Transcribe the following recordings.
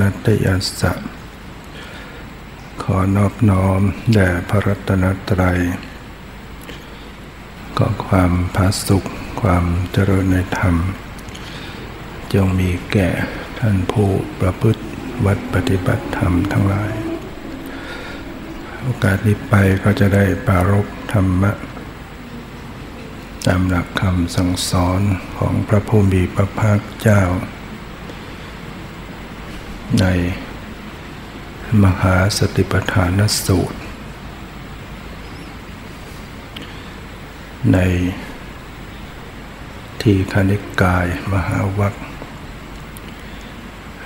วัตถุรัตนตยัสสะ ขอนอบน้อมแด่พระรัตนตรัย ก็ความพาสุข ความเจริญในธรรม จงมีแก่ท่านผู้ประพฤติวัดปฏิบัติธรรมทั้งหลาย โอกาสนี้ไปก็จะได้ปารบธรรมะตามหลักคำสั่งสอนของพระภูมิพระภาคเจ้า ในมหาสติปัฏฐานสูตร ในที่คณิกายมหาวัค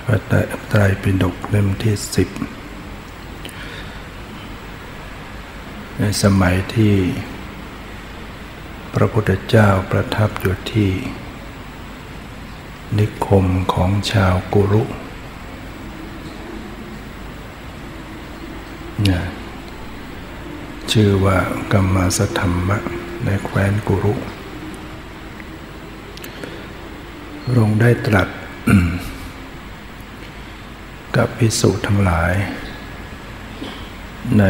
พระไตรปิฎกเล่มที่สิบในสมัยที่พระพุทธเจ้าประทับอยู่ที่ นิคมของชาวกุรุนะ ชื่อว่ากัมมสธรรมะในแคว้นกุรุลงได้ตรัสกับพิสูจน์ทั้งหลาย ใน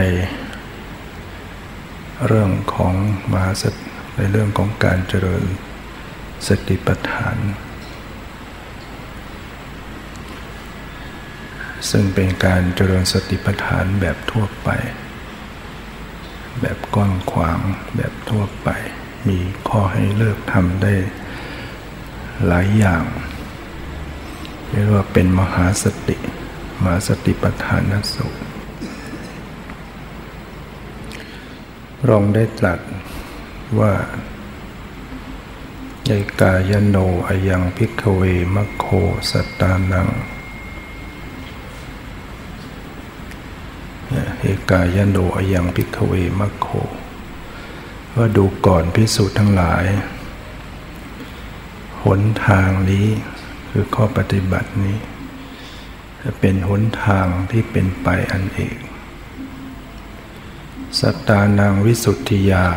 เรื่องของมหาสติในเรื่องของการเจริญสติปัฏฐาน ซึ่งเป็นการเจริญสติปัฏฐานแบบทั่วไป แบบกว้างขวางแบบทั่วไป มีข้อให้เลิกทำได้หลายอย่างเรียกว่าเป็นมหาสติ มหาสติปัฏฐานสุขรองได้ตรัสว่ายกายโนอยังพิกเวมัคโคสตานังเอ กายโนอยังพิกเวมัคโคว่าดูก่อนพิสูจน์ทั้งหลาย หนทางนี้คือข้อปฏิบัตินี้ จะเป็นหนทางที่เป็นไปอันเอกสตานังวิสุทธิยา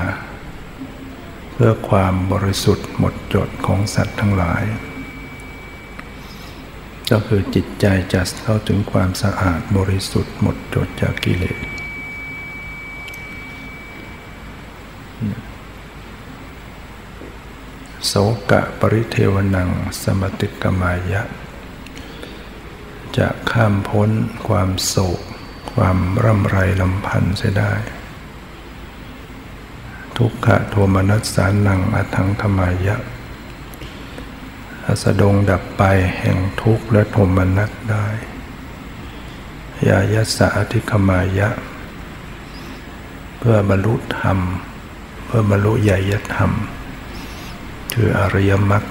เพื่อความบริสุทธิ์หมดจดของสัตว์ทั้งหลาย ก็คือจิตใจจะเข้าถึงความสะอาดบริสุทธิ์หมดจดจากกิเลสโสกะปริเทวนังสมติกมายะ จะข้ามพ้นความโศก ความร่ำไรลำพันธ์เสียได้ ทุกขะโทมนัสสานังอัทังขมายะ อาสดงดับไปแห่งทุกข์และโทมนัสได้ยายัสสะอธิขมายะ เพื่อบรรลุธรรม เพื่อบรรลุใหญ่ยธรรม คืออริยมรรค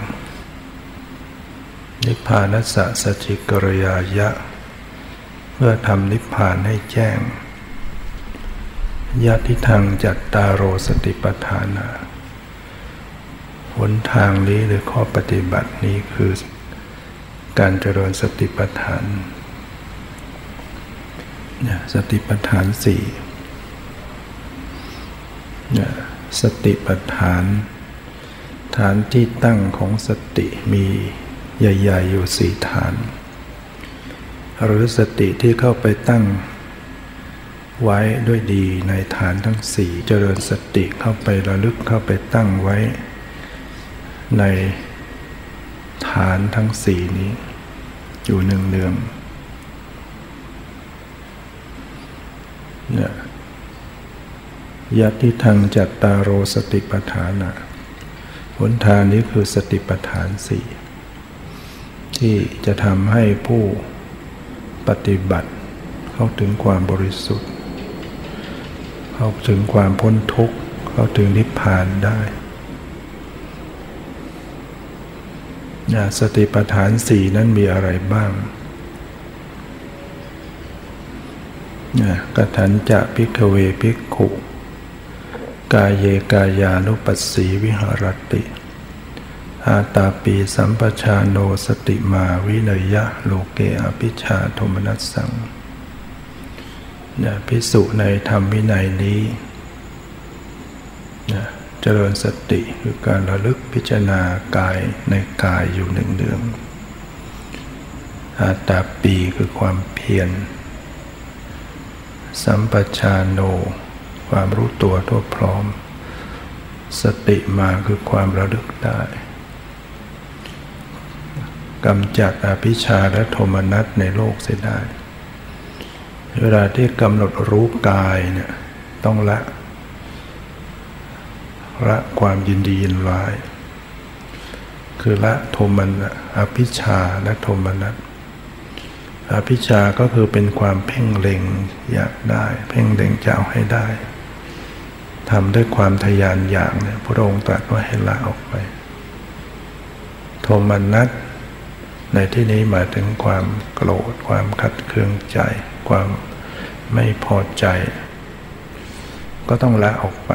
นิพพานัสสะสจิกรยายะ เพื่อทำนิพพานให้แจ้งยะทิทางจัตตาโรสติปัฏฐานา หนทางนี้หรือข้อปฏิบัตินี้คือการเจริญสติปัฏฐานนสติปัฏฐานสี่นสติปัฏฐาน ฐานที่ตั้งของสติมีใหญ่ ๆ อยู่สี่ฐาน หรือสติที่เข้าไปตั้งไว้ด้วยดีในฐานทั้งสี่เจริญสติเข้าไประลึกเข้าไปตั้งไว้ ในฐานทั้งสี่นี้ อยู่หนึ่งเนืองเนี่ยยัตที่ทางจัตตารโรสติปัฏฐานะผลทานนี้คือสติปัฏฐานสี่ที่จะทำให้ผู้ปฏิบัติ เข้าถึงความบริสุทธิ์ เข้าถึงความพ้นทุกข์ เข้าถึงนิพพานได้ นะสติปัฏฐานสี่นั้นมีอะไรบ้างนะกถันจะพิกเวพิกขุ กายเยกายานุปัสสีวิหารติอาตาปีสัมปชาโนสติมาวิเนยะโลเกอภิชาโทมนัสสังนะพิสุในธรรมวินัยนี้นะ เจริญสติคือการระลึกพิจารณากายในกายอยู่หนึ่งเดือนอาตาปีคือความเพียร สัมปชาโน ความรู้ตัวทั่วพร้อม สติมาคือความระลึกได้กำจัดอภิชาและโทมนัสในโลกเสียได้ เวลาที่กำหนดรู้กายเนี่ยต้องละ ละความยินดียินร้าย คือละโทมันอภิชาและโทมนัสอภิชาก็คือเป็นความเพ่งเล็งอยากได้ เพ่งเล็งจะเอาให้ได้ทำด้วยความทยานอยากเนี่ยพระองค์ตรัสว่าให้ละออกไป โทมนัสในที่นี้หมายถึงความโกรธ ความขัดเคืองใจ ความไม่พอใจ ก็ต้องละออกไป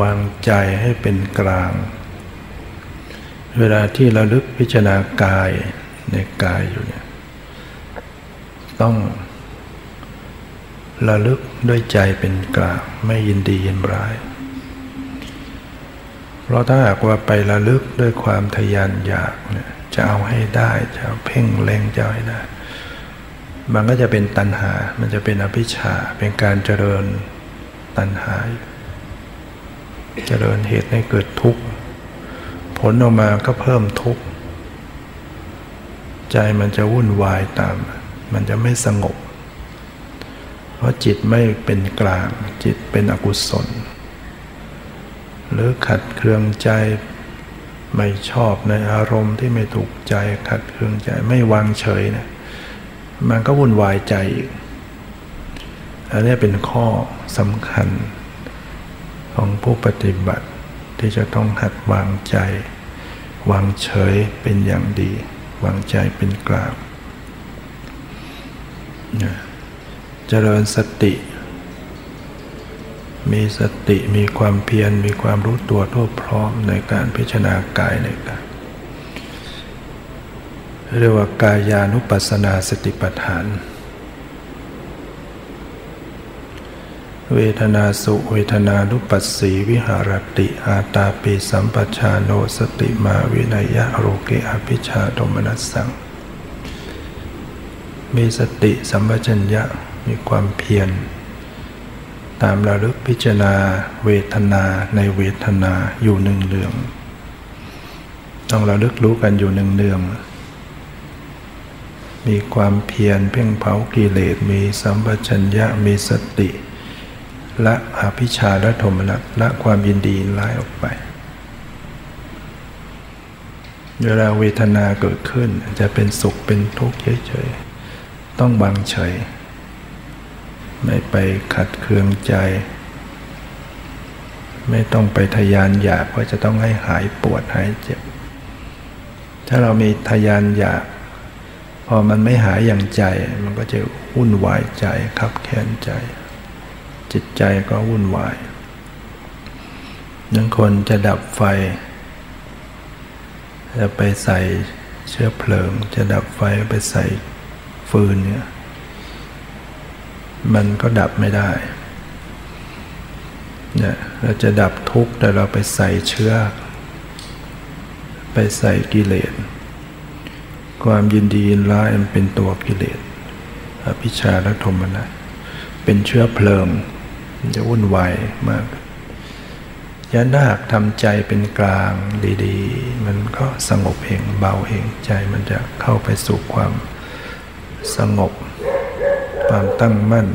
วางใจให้เป็นกลาง เวลาที่เราลึกพิจารณากายในกายอยู่เนี่ยต้องระลึกด้วยใจเป็นกลาง ไม่ยินดียินร้าย เพราะถ้าหากว่าไประลึกด้วยความทยานอยากเนี่ยจะเอาให้ได้จะเเพ่งเล็งจะให้ได้ มันก็จะเป็นตัณหา มันจะเป็นอภิชาเป็นการเจริญตัณหาย เจริญเหตุให้เกิดทุกข์ ผลออกมาก็เพิ่มทุกข์ ใจมันจะวุ่นวายตาม มันจะไม่สงบ เพราะจิตไม่เป็นกลาง จิตเป็นอกุศล หรือขัดเคืองใจไม่ชอบในอารมณ์ที่ไม่ถูกใจขัดเคืองใจไม่วางเฉยเนะี่ยมันก็วุ่นวายใจอีกอันนี้เป็นข้อสำคัญ ของผู้ปฏิบัติที่จะต้องหัดวางใจ วางเฉยเป็นอย่างดี วางใจเป็นกลางเจริญสติ มีสติมีความเพียรมีความรู้ตัวทั่วพร้อมในการพิจารณากายในการเรียกว่ากายานุปัสสนาสติปัฏฐาน เวทนาสุเวทนานุปัสสีวิหารติ อาตาปิสัมปชาโนสติมาวินัยะโรเกอภิชาโทมนัสสัง มีสติสัมปชัญญะมีความเพียร ตามระลึกพิจารณาเวทนาในเวทนาอยู่หนึ่งเดือง ต้องระลึกรู้กันอยู่หนึ่งเดืองมีความเพียรเพ่งเผากิเลสมีสัมปชัญญะมีสติ ละอภิชาและโทมนัสละความยินดีร้ายออกไป เวลาเวทนาเกิดขึ้นจะเป็นสุขเป็นทุกข์เฉยๆต้องบังเฉย ไม่ไปขัดเคืองใจ ไม่ต้องไปทยานอยากว่าจะต้องให้หายปวดหายเจ็บ ถ้าเรามีทยานอยากพอมันไม่หายอย่างใจ มันก็จะวุ่นวายใจขับแค้นใจ จิตใจก็วุ่นวายยังคนจะดับไฟ จะไปใส่เชื้อเพลิง จะดับไฟไปใส่ฟืนเนี่ย มันก็ดับไม่ได้เนี่ยเราจะดับทุกข์แต่เราไปใส่เชื้อ ไปใส่กิเลส ความยินดียินร้ายมันเป็นตัวกิเลสอภิชาและโทมนัสเป็นเชื้อเพลิง จะวุ่นวายมากยันาหากทำใจเป็นกลางดีๆ มันก็สงบเองเบาเองใจมันจะเข้าไปสู่ความสงบ ความตั้งมั่น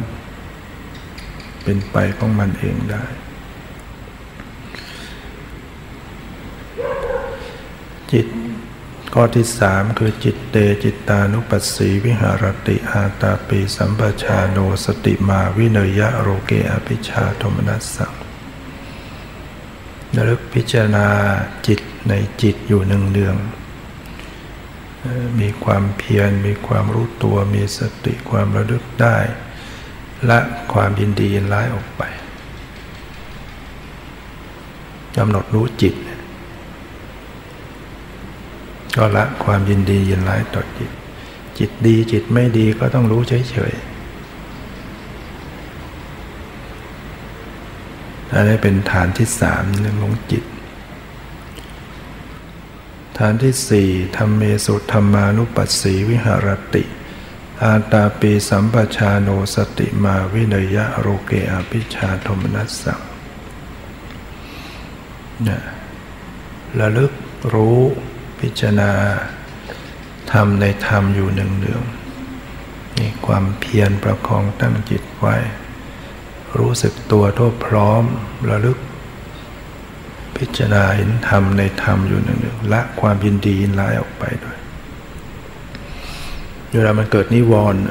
เป็นไปของมันเองได้ จิต ข้อที่สามคือจิตเตจิตตานุปัสสีวิหารติอาตาปีสัมปชาโนสติมาวิเนยะโรเกอภิชาโทมนัสสังนลึกพิจารณาจิตในจิตอยู่หนึ่งเดือง มีความเพียรมีความรู้ตัวมีสติความระลึกได้ละความยินดียินร้ายออกไปกำหนดรู้จิต ก็ละความยินดียินร้ายต่อจิต จิตดีจิตไม่ดีก็ต้องรู้เฉยๆอันนี้เป็นฐานที่สามเรื่องของจิต ฐานที่สี่ธรรมเมสุธรรมานุปัสสีวิหารติ อาตาปีสัมปชาโนสติมาวินยะโรเกอภิชาโทมนัสสังนะระลึกรู้ พิจารณาทำในธรรมอยู่หนึ่งเนืองมีความเพียรประคองตั้งจิตไว้ รู้สึกตัวทั่วพร้อมระลึก พิจารณาเห็นธรรมในธรรมอยู่หนึ่งเนืองละความยินดียินร้ายออกไปด้วยเวลามันเกิดนิวรณ์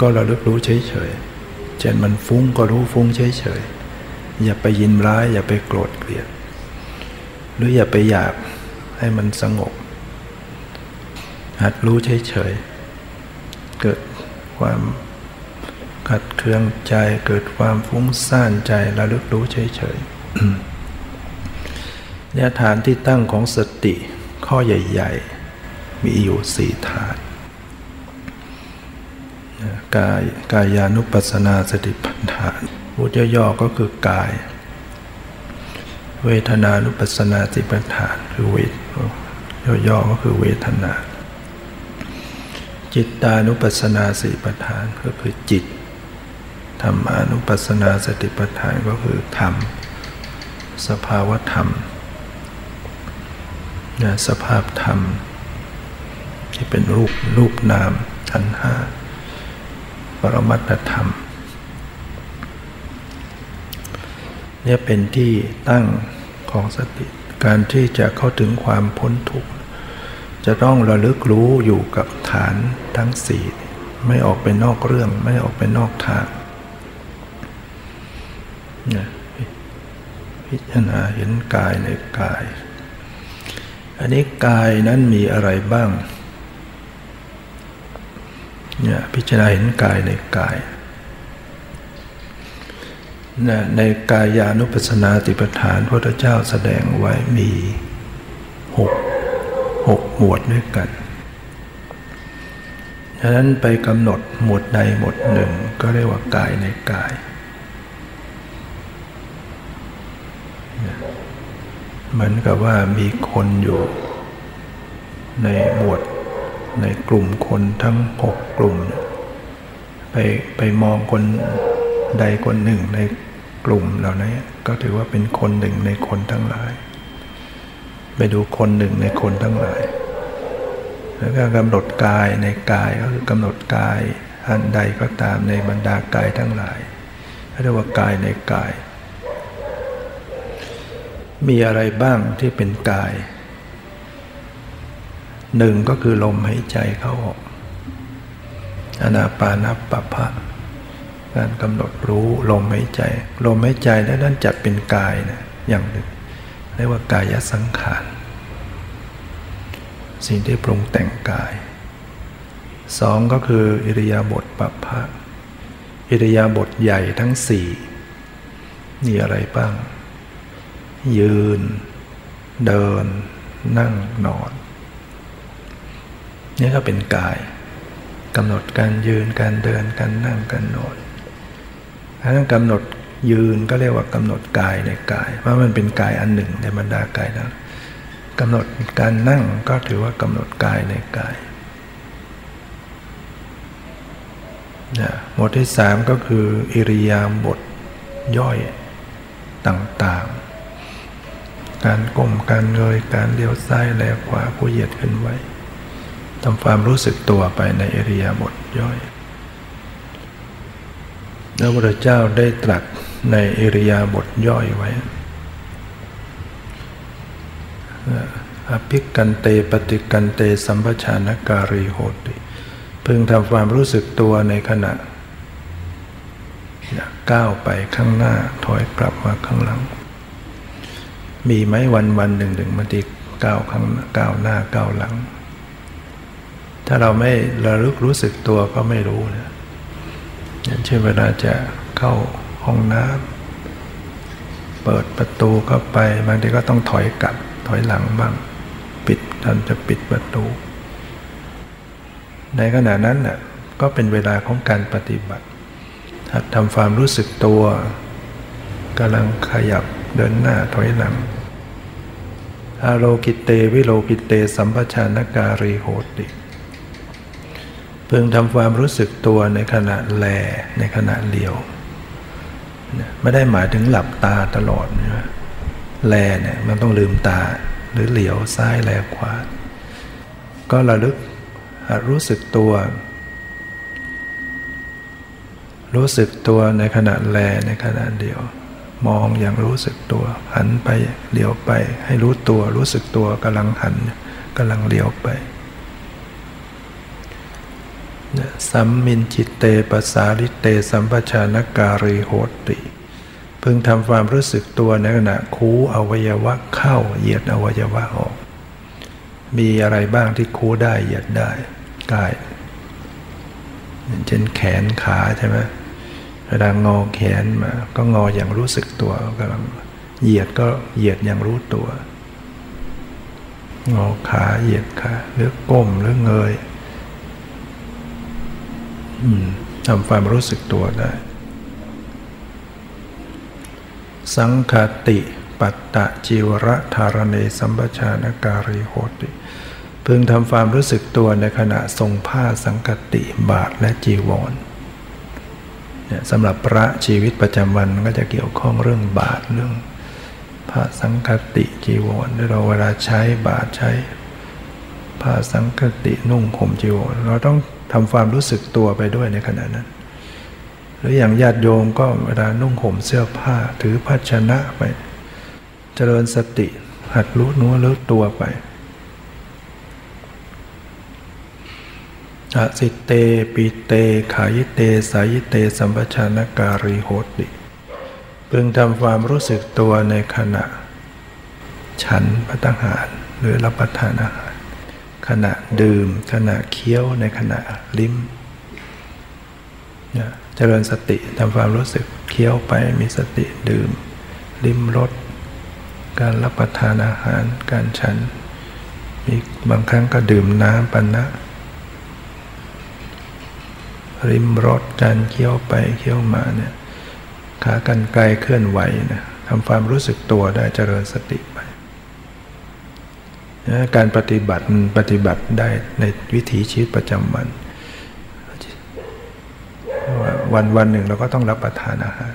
ก็ระลึกรู้เฉยๆเช่นมันฟุ้งก็รู้ฟุ้งเฉยๆอย่าไปยินร้ายอย่าไปโกรธเกลียด หรืออย่าไปอยากให้มันสงบ หัดรู้เฉยๆ เกิดความขัดเคืองใจ เกิดความฟุ้งซ่านใจระลึกรู้เฉยๆเนี่ยฐานที่ตั้งของสติข้อใหญ่ ๆ มีอยู่สี่ฐานกายกายานุปัสสนาสติปัฏฐานพูดย่อๆก็คือกาย เวทนานุปัสสนาสติปัฏฐานคือเวทย่อๆก็คือเวทนา จิตตานุปัสสนาสติปัฏฐานก็คือจิต ธรรมานุปัสสนาสติปัฏฐานก็คือธรรม สภาวธรรมนะสภาพธรรม ที่เป็นรูปรูปนามขันห้าปรมัตธรรมเนี่ยเป็นที่ตั้งของสติ การที่จะเข้าถึงความพ้นทุกข์ จะต้องระลึกรู้อยู่กับฐานทั้งสี่ไม่ออกไปนอกเรื่องไม่ออกไปนอกทางเนี่ยพิจารณาเห็นกายในกาย อันนี้กายนั้นมีอะไรบ้างเนี่ยพิจารณาเห็นกายในกายนะในกายานุปัสสนาติปฐานพระพุทธเจ้าแสดงไว้มีหก หกหมวดด้วยกันฉะนั้นไปกำหนดหมวดใดหมวดหนึ่งก็เรียกว่ากายในกาย เหมือนกับว่ามีคนอยู่ ในหมวดในกลุ่มคนทั้งหกกลุ่ม ไปไปมองคนใดคนหนึ่งในกลุ่มเหล่านี้ก็ถือว่าเป็นคนหนึ่งในคนทั้งหลาย ไปดูคนหนึ่งในคนทั้งหลาย แล้วก็กำหนดกายในกายก็คือกำหนดกายอันใดก็ตามในบรรดากายทั้งหลายเรียกว่ากายในกาย มีอะไรบ้างที่เป็นกายหนึ่งก็คือลมหายใจเข้าออกอนาปานาปะพะการกำหนดรู้ลมหายใจ ลมหายใจนั้นจัดเป็นกายนะอย่างหนึ่ง เรียกว่ากายสังขาร สิ่งที่ปรุงแต่งกายสองก็คืออิริยาบถปัปพะอิริยาบถใหญ่ทั้งสี่มีอะไรบ้าง ยืน เดิน นั่งนอน นี่ก็เป็นกายกำหนดการยืนการเดินการนั่งการนอนถ้ากำหนด ยืนก็เรียกว่ากำหนดกายในกาย เพราะมันเป็นกายอันหนึ่งในบรรดากายนั้นกำหนดการนั่งก็ถือว่ากำหนดกายในกายนะหมวดที่สามก็คืออิริยาบถย่อยต่างๆ การก้มการเงยการเลี้ยวซ้ายแลขวาผู้เหยียดขึ้นไว้ทำความรู้สึกตัวไปในอิริยาบถย่อยแล้วพระเจ้าได้ตรัส ในอิริยาบถย่อยไว้ อภิกันเตปฏิกันเตสัมปชานการีโหติพึงทำความรู้สึกตัวในขณะก้าวไปข้างหน้าถอยกลับมาข้างหลัง มีไหมวันวันหนึ่งหนึ่งมันตีก้าวข้างก้าวหน้าก้าวหลัง ถ้าเราไม่ระลึกรู้สึกตัวก็ไม่รู้นะอย่างเช่นเวลาจะเข้า ห้องน้ำเปิดประตูเข้าไปบางทีก็ต้องถอยกลับ ถอยหลังบ้าง ปิดท่านจะปิดประตู ในขณะนั้นน่ะก็เป็นเวลาของการปฏิบัติหัดทำความรู้สึกตัวกำลังขยับเดินหน้าถอยหลังออโลกิเตวิโลกิเต สัมปชานการีโหติพึงทำความรู้สึกตัวในขณะแลในขณะเลียว ไม่ได้หมายถึงหลับตาตลอดนะแลเนี่ยมันต้องลืมตาหรือเหลียวซ้ายแลขวา ก็ระลึกรู้สึกตัว รู้สึกตัวในขณะแลในขณะเดียว มองอย่างรู้สึกตัว หันไปเหลียวไป ให้รู้ตัวรู้สึกตัวกำลังหันกำลังเหลียวไป สัมมินจิตเตปสาริเตสัมปชานการีโหติ พึงทำความรู้สึกตัวในขณะคูอวัยวะเข้าเหยียดอวัยวะออก มีอะไรบ้างที่คูได้เหยียดได้กายเช่นแขนขาใช่ไหมเวลางอแขนมา ก็งออย่างรู้สึกตัวกำลังเหยียดก็เหยียดอย่างรู้ตัว งอขาเหยียดขาหรือก้มหรือเงย ทำความรู้สึกตัวได้ สังคติ ปัตตะจิวรธารเนสัมปชานการิโหติพึงทำความรู้สึกตัวในขณะทรงผ้าสังคติบาทและจีวรเนี่ยสำหรับพระชีวิตประจำวันก็จะเกี่ยวข้องเรื่องบาทเรื่องผ้าสังคติจีวรเราเวลาใช้บาทใช้ผ้าสังคตินุ่งห่มจีวรเราต้อง ทำความรู้สึกตัวไปด้วยในขณะนั้น หรืออย่างญาติโยมก็เวลานุ่งห่มเสื้อผ้าถือภาชนะไป เจริญสติหัดรู้นัวรู้ตัวไปอสิเตปิเต ขายิเต สายิเต สัมปชานการีโหติพึงทำความรู้สึกตัวในขณะ ฉันพัตหารหรือรับประทานอาหาร ขณะดื่ม ขณะเคี้ยวในขณะลิ้มเจริญสติทำความรู้สึกเคี้ยวไปมีสติดื่ม ลิ้มรสการรับประทานอาหารการฉัน มีบางครั้งก็ดื่มน้ำปันนะริมรสการเคี้ยวไปเคี้ยวมาเนี่ยขากันไกลเคลื่อนไหวนะทำความรู้สึกตัวได้เจริญสติ การปฏิบัติปฏิบัติได้ในวิถีชีวิตประจำวันวันวันหนึ่งเราก็ต้องรับประทานอาหาร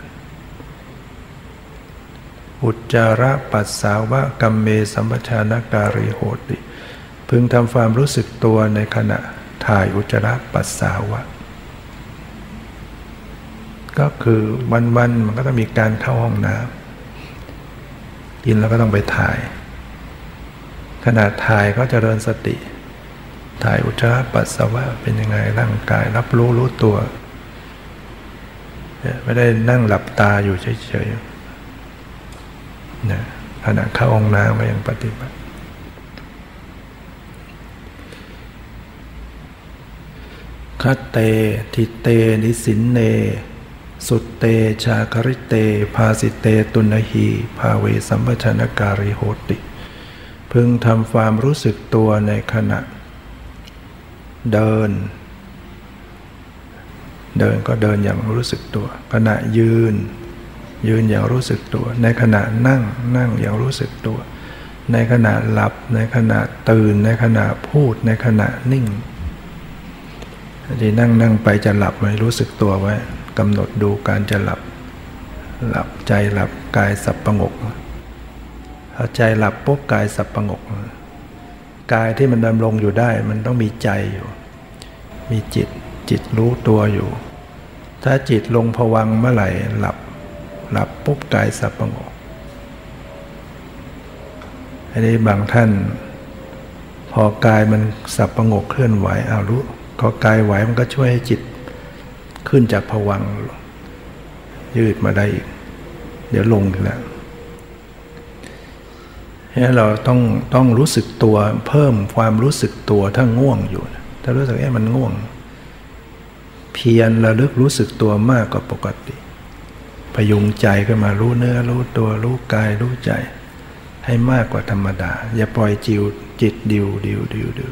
อุจจาระปัสสาวะกัมเมสัมปชานการิโหติ พึงทำความรู้สึกตัวในขณะถ่ายอุจจาระปัสสาวะ ก็คือวันๆมันก็ต้องมีการเข้าห้องน้ำกินแล้วก็ต้องไปถ่าย ขณะถ่ายก็เจริญสติ ถ่ายอุจจาระปัสสาวะเป็นยังไงร่างกายรับรู้รู้ตัวไม่ได้นั่งหลับตาอยู่เฉยๆนะขณะเข้าองน้ำก็ยังปฏิบัติคัตเต ทิเต นิสินเน สุตเต ชาคริเต ภาสิเต ตุนหี ภาเวสัมปชนการิโหติ พึงทำความรู้สึกตัวในขณะ เดิน เดินก็เดินอย่างรู้สึกตัว ขณะยืน ยืนอย่างรู้สึกตัว ในขณะนั่งนั่งอย่างรู้สึกตัว ในขณะหลับ ในขณะตื่น ในขณะพูด ในขณะนิ่งที่นั่งนั่งไปจะหลับไหมรู้สึกตัวไว้กำหนดดูการจะหลับ หลับใจหลับกายสับประงก พอใจหลับปุ๊บกายสับประงก กายที่มันดำรงอยู่ได้มันต้องมีใจอยู่ มีจิตจิตรู้ตัวอยู่ ถ้าจิตลงผวังเมื่อไหร่หลับ หลับปุ๊บกายสับประงกอันนี้บางท่าน พอกายมันสับประงกเคลื่อนไหวเอารู้พอกายไหวมันก็ช่วยให้จิตขึ้นจากผวังยืดมาได้อีก เดี๋ยวลงแล้ว เราต้องต้องรู้สึกตัวเพิ่มความรู้สึกตัวถ้าง่วงอยู่ ถ้ารู้สึกว่ามันง่วง เพียรระลึกรู้สึกตัวมากกว่าปกติ พยุงใจขึ้นมารู้เนื้อรู้ตัวรู้กายรู้ใจ ให้มากกว่าธรรมดา อย่าปล่อยจิวจิตดิวดิวดิวดิว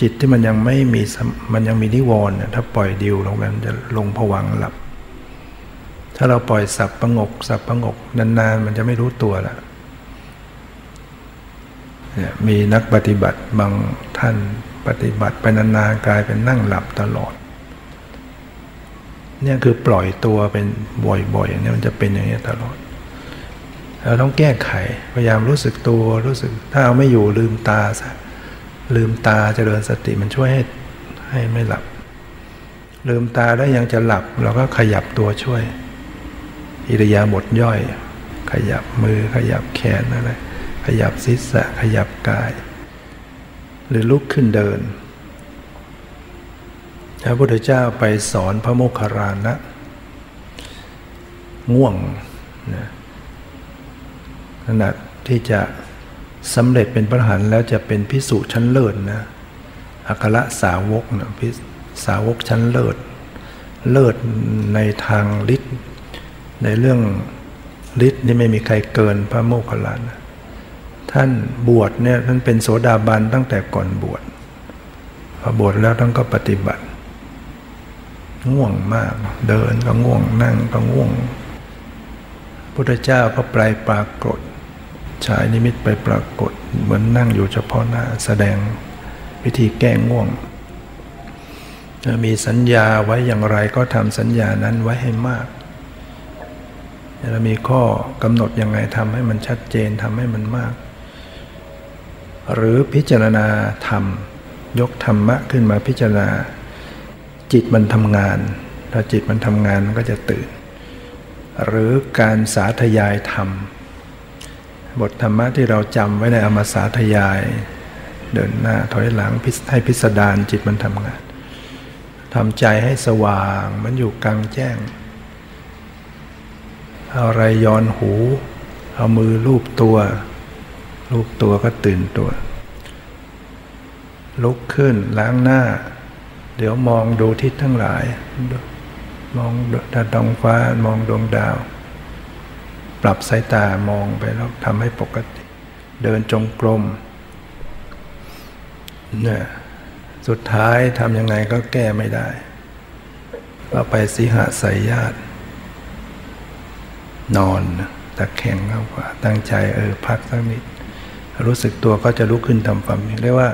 จิตที่มันยังไม่มีมันยังมีนิวรณ์ถ้าปล่อยดิวลงไปมันจะลงผวังหลับ ถ้าเราปล่อยสับประงกสับประงกนานๆ มันจะไม่รู้ตัวละ เนี่ยมีนักปฏิบัติบางท่านปฏิบัติไปนานๆกลายเป็นนั่งหลับตลอด เนี่ยคือปล่อยตัวเป็นบ่อยๆเนี่ยมันจะเป็นอย่างนี้ตลอดเราต้องแก้ไขพยายามรู้สึกตัวรู้สึก ถ้าเอาไม่อยู่ลืมตาซะลืมตาเจริญสติมันช่วยให้ให้ไม่หลับ ลืมตาแล้วยังจะหลับ เราก็ขยับตัวช่วย อิริยาบถย่อย ขยับมือขยับแขนอะไร ขยับศีรษะขยับกาย หรือลุกขึ้นเดิน พระพุทธเจ้าไปสอนพระโมคคัลลานะง่วงนะขณะที่จะสำเร็จเป็นพระหันแล้วจะเป็นพิสุชั้นเลิศนะอัคระสาวกนะพิสาวกชั้นเลิศ เลิศในทางฤทธิ์ในเรื่องฤทธิ์นี่ไม่มีใครเกินพระโมคคัลลานะ ท่านบวชเนี่ยท่านเป็นโสดาบันตั้งแต่ก่อนบวชพอบวชแล้วท่านก็ปฏิบัติ ง่วงมาก เดินก็ง่วงนั่งก็ง่วงพุทธเจ้าก็ปลายปรากฏฉายนิมิตไปปรากฏ เหมือนนั่งอยู่เฉพาะหน้าแสดงวิธีแก้ง่วงมีสัญญาไว้อย่างไรก็ทำสัญญานั้นไว้ให้มากเรามีข้อกำหนดยังไงทำให้มันชัดเจนทำให้มันมาก หรือพิจารณาธรรม ยกธรรมะขึ้นมาพิจารณา จิตมันทำงานถ้าจิตมันทำงานมันก็จะตื่น หรือการสาธยายธรรม บทธรรมะที่เราจำไว้ในอมสาธยาย เดินหน้าถอยหลังให้พิสดารจิตมันทำงานทำใจให้สว่างมันอยู่กลางแจ้ง เอาอะไรย้อนหู เอามือลูบตัว ลูบตัวก็ตื่นตัว ลุกขึ้นล้างหน้า เดี๋ยวมองดูทิศทั้งหลาย มองดาดวงฟ้ามองดวงดาว ปรับสายตามองไปแล้วทำให้ปกติ เดินจงกรมเนี่ยสุดท้ายทำยังไงก็แก้ไม่ได้ ก็ไปสิหาสายญาติ นอนตะแคงเข้ากว่าตั้งใจเออพักสักนิด รู้สึกตัวก็จะลุกขึ้นทำความเรียกว่า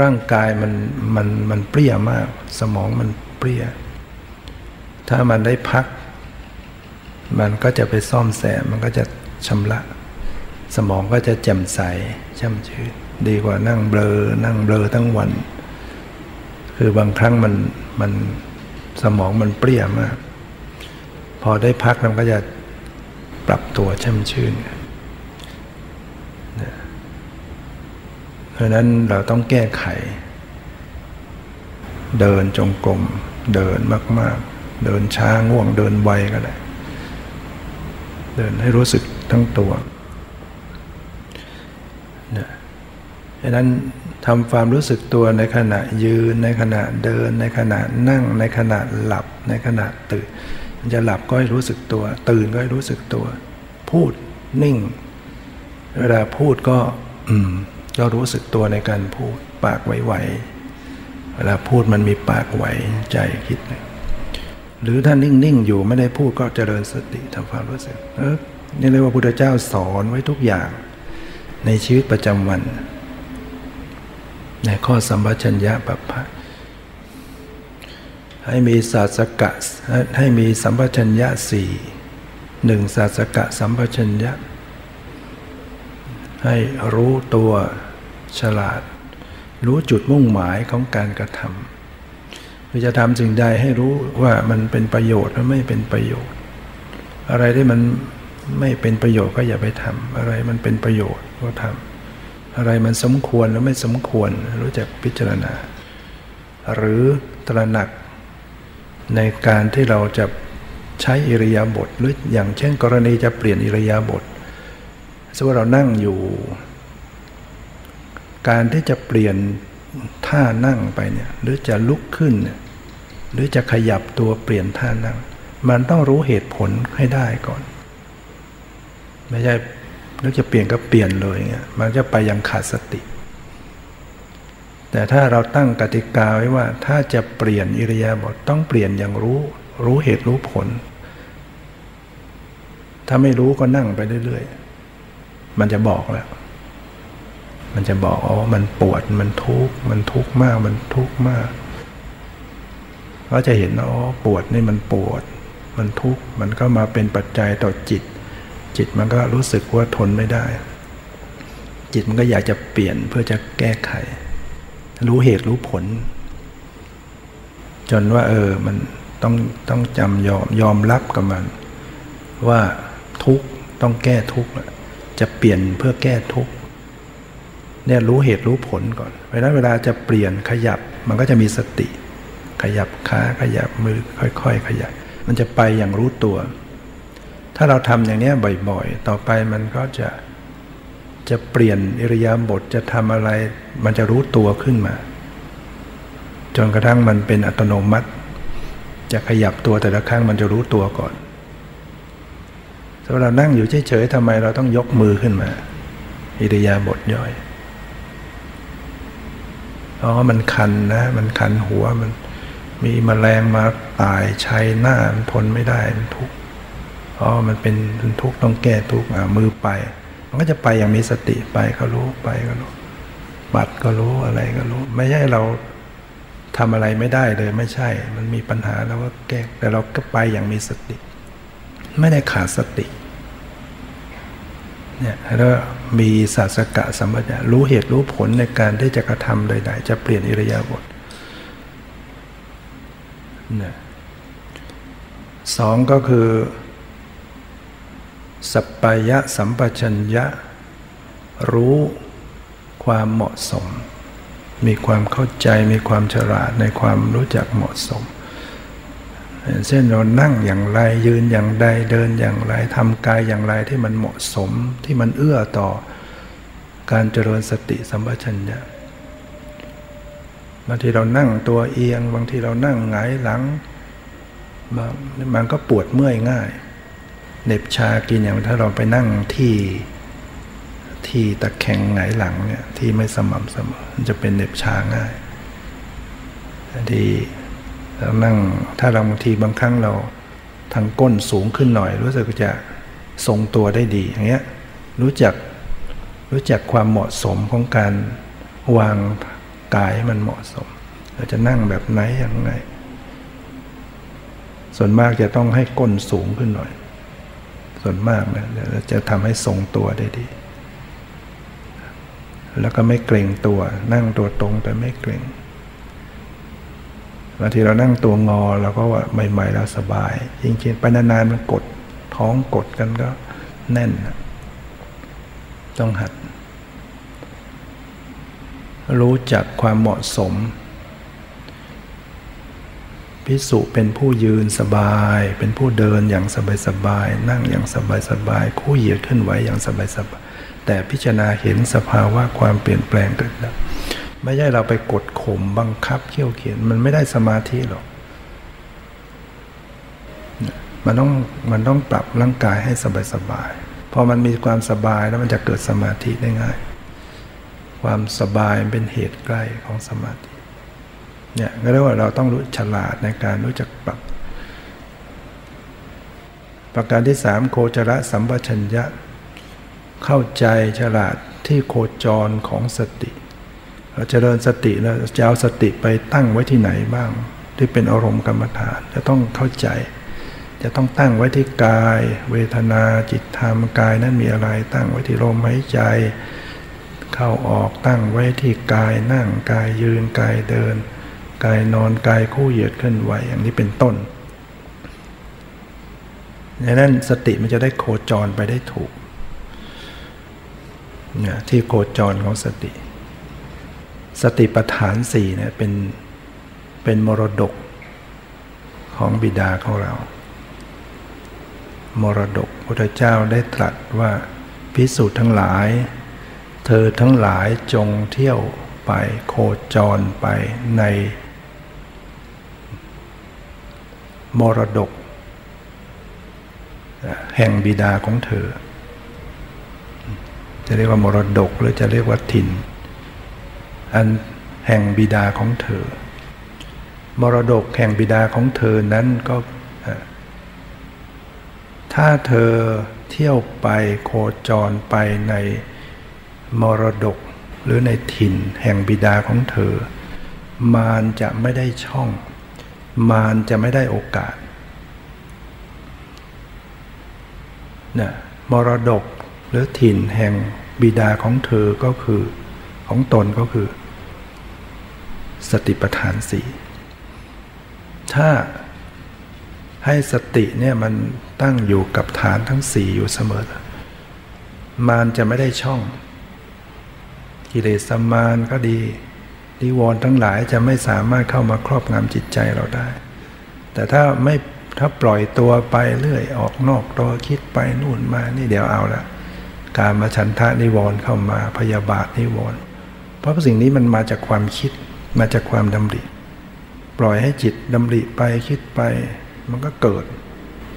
ร่างกายมันมันมันเปรี้ยมาก สมองมันเปรี้ย ถ้ามันได้พัก มันก็จะไปซ่อมแซมมันก็จะชำระ สมองก็จะแจ่มใสช่ำชื่นดีกว่านั่งเบลอ นั่งเบลอทั้งวัน คือบางครั้งมันมันสมองมันเปรี้ยมาก พอได้พักมันก็จะปรับตัวช่ำชื่น เพราะนั้นเราต้องแก้ไข เดินจงกรมเดินมาก ๆ เดินช้าง่วงเดินไวก็ได้ เดินให้รู้สึกทั้งตัวนะดังนั้นทำความรู้สึกตัวในขณะยืนในขณะเดิน ในขณะนั่ง ในขณะหลับ ในขณะตื่นจะหลับก็ให้รู้สึกตัว ตื่นก็ให้รู้สึกตัว พูดนิ่ง เวลาพูดก็ อืม ก็รู้สึกตัวในการพูดปากไหวๆเวลาพูดมันมีปากไหวใจคิดนะหรือถ้านิ่ง ๆ อยู่ไม่ได้พูดก็เจริญสติทำความรู้สึกเออนี่เรียกว่าพุทธเจ้าสอนไว้ทุกอย่างในชีวิตประจำวัน ในข้อสัมปชัญญะปัปพะให้มีศาสกะให้มีสัมปชัญญะสี่หนึ่งศาสกะสัมปชัญญะให้รู้ตัว ฉลาด รู้จุดมุ่งหมายของการกระทำคือจะทำสิ่งใดให้รู้ว่ามันเป็นประโยชน์หรือไม่เป็นประโยชน์ อะไรที่มันไม่เป็นประโยชน์ก็อย่าไปทำอะไรมันเป็นประโยชน์ก็ทำอะไรมันสมควรหรือไม่สมควรรู้จักพิจารณา หรือตระหนักในการที่เราจะใช้อิริยาบถหรืออย่างเช่นกรณีจะเปลี่ยนอิริยาบถสมมติเรานั่งอยู่ การที่จะเปลี่ยนท่านั่งไปเนี่ยหรือจะลุกขึ้นเนี่ยหรือจะขยับตัวเปลี่ยนท่านั่ง มันต้องรู้เหตุผลให้ได้ก่อน ไม่ใช่นึกจะเปลี่ยนก็เปลี่ยนเลยเงี้ยมันจะไปยังขาดสติ แต่ถ้าเราตั้งกติกาไว้ว่า ถ้าจะเปลี่ยนอิริยาบถต้องเปลี่ยนอย่างรู้ รู้เหตุรู้ผล ถ้าไม่รู้ก็นั่งไปเรื่อยๆ มันจะบอกแล้ว มันจะบอกอ๋อมันปวดมันทุกข์มันทุกข์มากมันทุกข์มากก็จะเห็นอ๋อปวดนี่มันปวด มันทุกข์มันก็มาเป็นปัจจัยต่อจิต จิตมันก็รู้สึกว่าทนไม่ได้ จิตมันก็อยากจะเปลี่ยนเพื่อจะแก้ไข รู้เหตุรู้ผล จนว่า เออมันต้องต้องจำยอมยอมรับกับมัน ว่าทุกข์ต้องแก้ทุกข์จะเปลี่ยนเพื่อแก้ทุกข์ เนี่ยรู้เหตุรู้ผลก่อนเพราะนั้นเวลาจะเปลี่ยนขยับมันก็จะมีสติ ขยับขาขยับมือค่อยๆ ขยับ มันจะไปอย่างรู้ตัว ถ้าเราทำอย่างนี้บ่อยๆ ต่อไปมันก็จะจะเปลี่ยนอิริยาบถจะทำอะไร มันจะรู้ตัวขึ้นมา จนกระทั่งมันเป็นอัตโนมัติ จะขยับตัวแต่ละครั้งมันจะรู้ตัวก่อนถ้าเรานั่งอยู่เฉยๆทำไมเราต้องยกมือขึ้นมา อิริยาบถย่อย อ๋อมันคันนะ มันคันหัวมันมีมแมลงมาตายชัยหน้ามันทนไม่ได้มันทุกข์อ๋อมันเป็นทุกข์ต้องแก้ทุกข์อ่ามือไป มันก็จะไปอย่างมีสติไปก็รู้ไปก็รู้บัดก็รู้อะไรก็รู้ ไม่ใช่เราทำอะไรไม่ได้เลยไม่ใช่ มันมีปัญหาแล้วก็แก้แต่เราก็ไปอย่างมีสติ ไม่ได้ขาดสติ เนี่ยแล้วมีศาสกะสัมปชัญญะรู้เหตุรู้ผลในการที่จะกระทำใดๆจะเปลี่ยนอิริยาบถนี่ยสองก็คือ สัปปายะสัมปชัญญะ รู้ความเหมาะสม มีความเข้าใจมีความฉลาดในความรู้จักเหมาะสม เช่นเรานั่งอย่างไรยืนอย่างใดเดินอย่างไรทำกายอย่างไรที่มันเหมาะสมที่มันเอื้อต่อ การเจริญสติสัมปชัญญะบางทีเรานั่งตัวเอียง บางทีเรานั่งหงายหลังมันก็ปวดเมื่อยง่ายเน็บชากินอย่างถ้าเราไปนั่งที่ที่ตะแคงหงายหลังเนี่ยที่ไม่สม่ำเสมอมันจะเป็นเน็บชาง่ายที่ เรานั่งถ้าเราบางทีบางครั้งเราทางก้นสูงขึ้นหน่อย รู้สึกจะทรงตัวได้ดีอย่างเงี้ยรู้จักรู้จักความเหมาะสมของการวางกายให้มันเหมาะสม เราจะนั่งแบบไหนอย่างไรส่วนมากจะต้องให้ก้นสูงขึ้นหน่อย ส่วนมากนะจะทำให้ทรงตัวได้ดี แล้วก็ไม่เกรงตัว นั่งตัวตรงแต่ไม่เกรง บางทีเรานั่งตัวงอเราก็ว่าใหม่ๆเราสบาย จริงๆ ไปนานๆมันกดท้องกดกันก็แน่น ต้องหัด รู้จักความเหมาะสม พิสุเป็นผู้ยืนสบาย เป็นผู้เดินอย่างสบายๆนั่งอย่างสบายๆคู่เหยียดขึ้นไหวอย่างสบายๆแต่พิจารณาเห็นสภาวะความเปลี่ยนแปลงเกิดดับ ไม่ใช่เราไปกดข่มบังคับเขี่ยวเขียน มันไม่ได้สมาธิหรอก มันต้องมันต้องปรับร่างกายให้สบายสบายพอมันมีความสบายแล้วมันจะเกิดสมาธิได้ง่าย ความสบายเป็นเหตุใกล้ของสมาธิเนี่ยก็เรียกว่าเราต้องรู้ฉลาดในการรู้จักปรับ ประการที่สามโคจรสัมปชัญญะ เข้าใจฉลาดที่โคจรของสติ เราจเจริญสติแล้วจะเอาสติไปตั้งไว้ที่ไหนบ้าง ที่เป็นอารมณ์กรรมฐาน จะต้องเข้าใจ จะต้องตั้งไว้ที่กาย เวทนาจิตธรรมกายนั้นมีอะไร ตั้งไว้ที่ลมหายใจ เข้าออกตั้งไว้ที่กายนั่งกายยืนกายเดิน กายนอนกายคู่เหยียดเคลื่อนไหวอย่างนี้เป็นต้นดังนั้นสติมันจะได้โคจรไปได้ถูกเนี่ยที่โคจรของสติ สติปัฏฐานสี่เนี่ยเป็นเป็นมรดกของบิดาของเรา มรดกพระเจ้าได้ตรัสว่าพิสูจน์ทั้งหลาย เธอทั้งหลายจงเที่ยวไปโคจรไปใน มรดก แห่งบิดาของเธอ จะเรียกว่ามรดกหรือจะเรียกว่าถิ่น อันแห่งบิดาของเธอ มรดกแห่งบิดาของเธอนั้นก็ถ้าเธอเที่ยวไปโคจรไปในมรดกหรือในถิ่นแห่งบิดาของเธอ มารจะไม่ได้ช่อง มารจะไม่ได้โอกาสนะมรดกหรือถิ่นแห่งบิดาของเธอก็คือ ของตนก็คือ สติปัฏฐานสี่ถ้าให้สติเนี่ยมันตั้งอยู่กับฐานทั้งสี่อยู่เสมอ มารจะไม่ได้ช่อง กิเลสมารก็ดีนิวรณ์ทั้งหลายจะไม่สามารถเข้ามาครอบงำจิตใจเราได้ แต่ถ้าไม่ถ้าปล่อยตัวไปเรื่อยออกนอกตัวคิดไปนู่นมานี่เดี๋ยวเอาละการมาฉันทะนิวรณ์เข้ามาพยาบาทนิวรณ์ ราะสิ่งนี้มันมาจากความคิด มาจากความดำริ ปล่อยให้จิตดำริไปคิดไป มันก็เกิด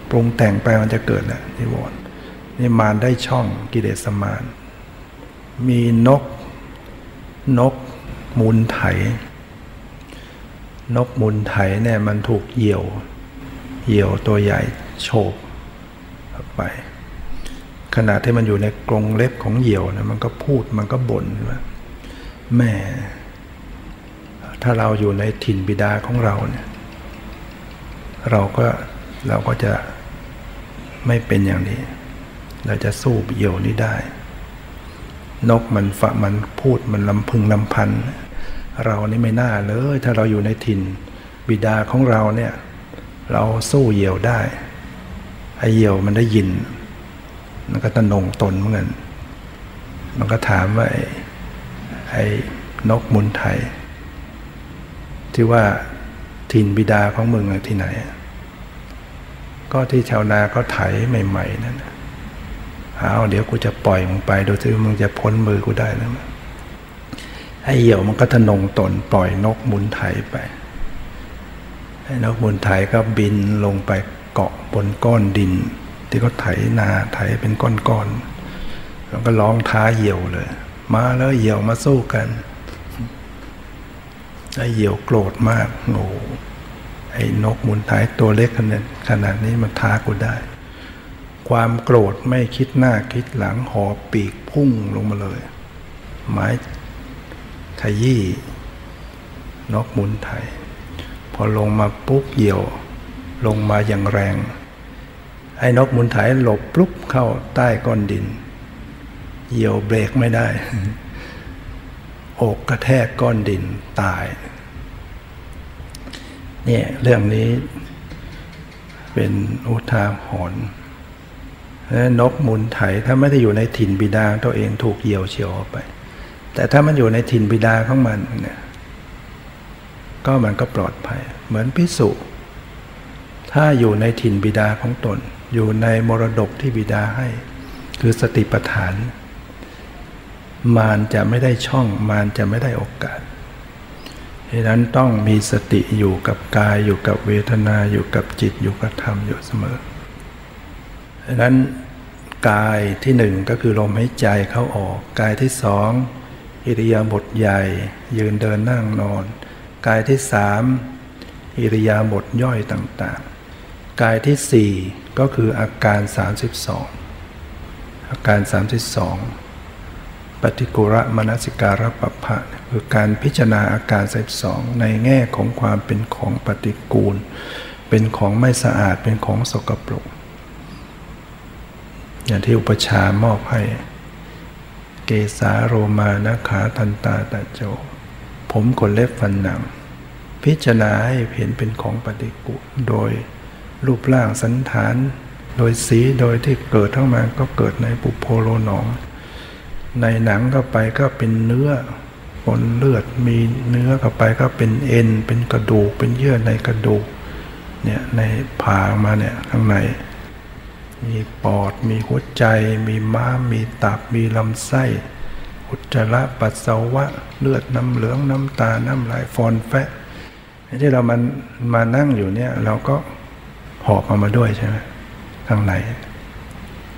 ปรุงแต่งไปมันจะเกิดแหละนิวรณ์นี่มารได้ช่องกิเลสมารมีนก นกมูลไถ นกมูลไถเนี่ยมันถูกเหยี่ยว เหยี่ยวตัวใหญ่โฉบไป ขณะที่มันอยู่ในกรงเล็บของเหยี่ยวนะมันก็พูดมันก็บ่นว่า แม่ถ้าเราอยู่ในถิ่นบิดาของเราเนี่ย เราก็เราก็จะไม่เป็นอย่างนี้ เราจะสู้เหยี่ยวนี้ได้ นกมันฝะมันพูดมันลำพึงลำพัน เรานี่ไม่น่าเลย ถ้าเราอยู่ในถิ่นบิดาของเราเนี่ย เราสู้เหยี่ยวได้ไอเหยี่ยวมันได้ยิน มันก็ตะนงตนเหมือนกันมันก็ถามว่า ไอ้นกมุนไทย ที่ว่าถิ่นบิดาของมึงที่ไหน ก็ที่ชาวนาก็ไถใหม่ ๆ นั่นเอาเดี๋ยวกูจะปล่อยมึงไปดูซิมึงจะพ้นมือกูได้แล้วไอ้เหี่ยวมันก็ทะนงตนปล่อยนกมุนไถไปนกมูลไถก็บินลงไปเกาะบนก้อนดิน ที่เขาไถนาไถเป็นก้อนๆแล้วก็ร้องท้าเหี่ยวเลย มาแล้วเหี่ยวมาสู้กันไอ้เหี่ยวโกรธมากโอ้ไอ้นกมูลไถตัวเล็กขนาดขนาดนี้มันท้ากูได้ ความโกรธไม่คิดหน้าคิดหลังหอบปีกพุ่งลงมาเลยไม้ขยี้นกมูลไถพอลงมาปุ๊บเหี่ยว ลงมาอย่างแรง ไอ้นกมุนไถหลบปุ๊บเข้าใต้ก้อนดิน เหยี่ยวเบรกไม่ได้ อกกระแทกก้อนดินตาย เนี่ยเรื่องนี้เป็นอุทาหรณ์นกมุนไถถ้าไม่ได้อยู่ในถิ่นบิดาตัวเองถูกเหยี่ยวเฉียวไป แต่ถ้ามันอยู่ในถิ่นบิดาของมันเนี่ยก็มันก็ปลอดภัย เหมือนพิสุถ้าอยู่ในถิ่นบิดาของตน อยู่ในมรดกที่บิดาให้ คือสติปัฏฐาน มารจะไม่ได้ช่องมารจะไม่ได้โอกาสดังนั้นต้องมีสติอยู่กับกายอยู่กับเวทนาอยู่กับจิตอยู่กับธรรมอยู่เสมอดังนั้นกายที่หนึ่งก็คือลมหายใจเข้าออก กายที่สองอิริยาบถใหญ่ ยืนเดินนั่งนอน กายที่สามอิริยาบถย่อยต่างๆ กายที่สี่ก็คืออาการ 32 อาการ 32 ปฏิกุระมนสิการปปะคือการพิจารณาอาการ32ในแง่ของความเป็นของปฏิกูล เป็นของไม่สะอาดเป็นของสกปรก อย่างที่อุปชามอบให้ เกสาโรมานะขาทันตาตะโจ ผมขนเล็บฟันหนัง พิจารณาให้เห็นเป็นของปฏิกูล โดยรูปร่างสันฐาน โดยสีโดยที่เกิดทั้งมาก็เกิดในปุโพโลหนอง ในหนังเข้าไปก็เป็นเนื้อปนเลือดมีเนื้อเข้าไปก็เป็นเอ็น เป็นกระดูก เป็นเยื่อในกระดูกเนี่ยในผ่ามาเนี่ยข้างใน มีปอด มีหัวใจ มีม้ามมีตับ มีลำไส้ อุจจาระปัสสาวะ เลือดน้ำเหลืองน้ำตา น้ำลายฟอนแฟะที่เรามันมานั่งอยู่เนี่ยเราก็หอบเอามาด้วยใช่ไหมข้างใน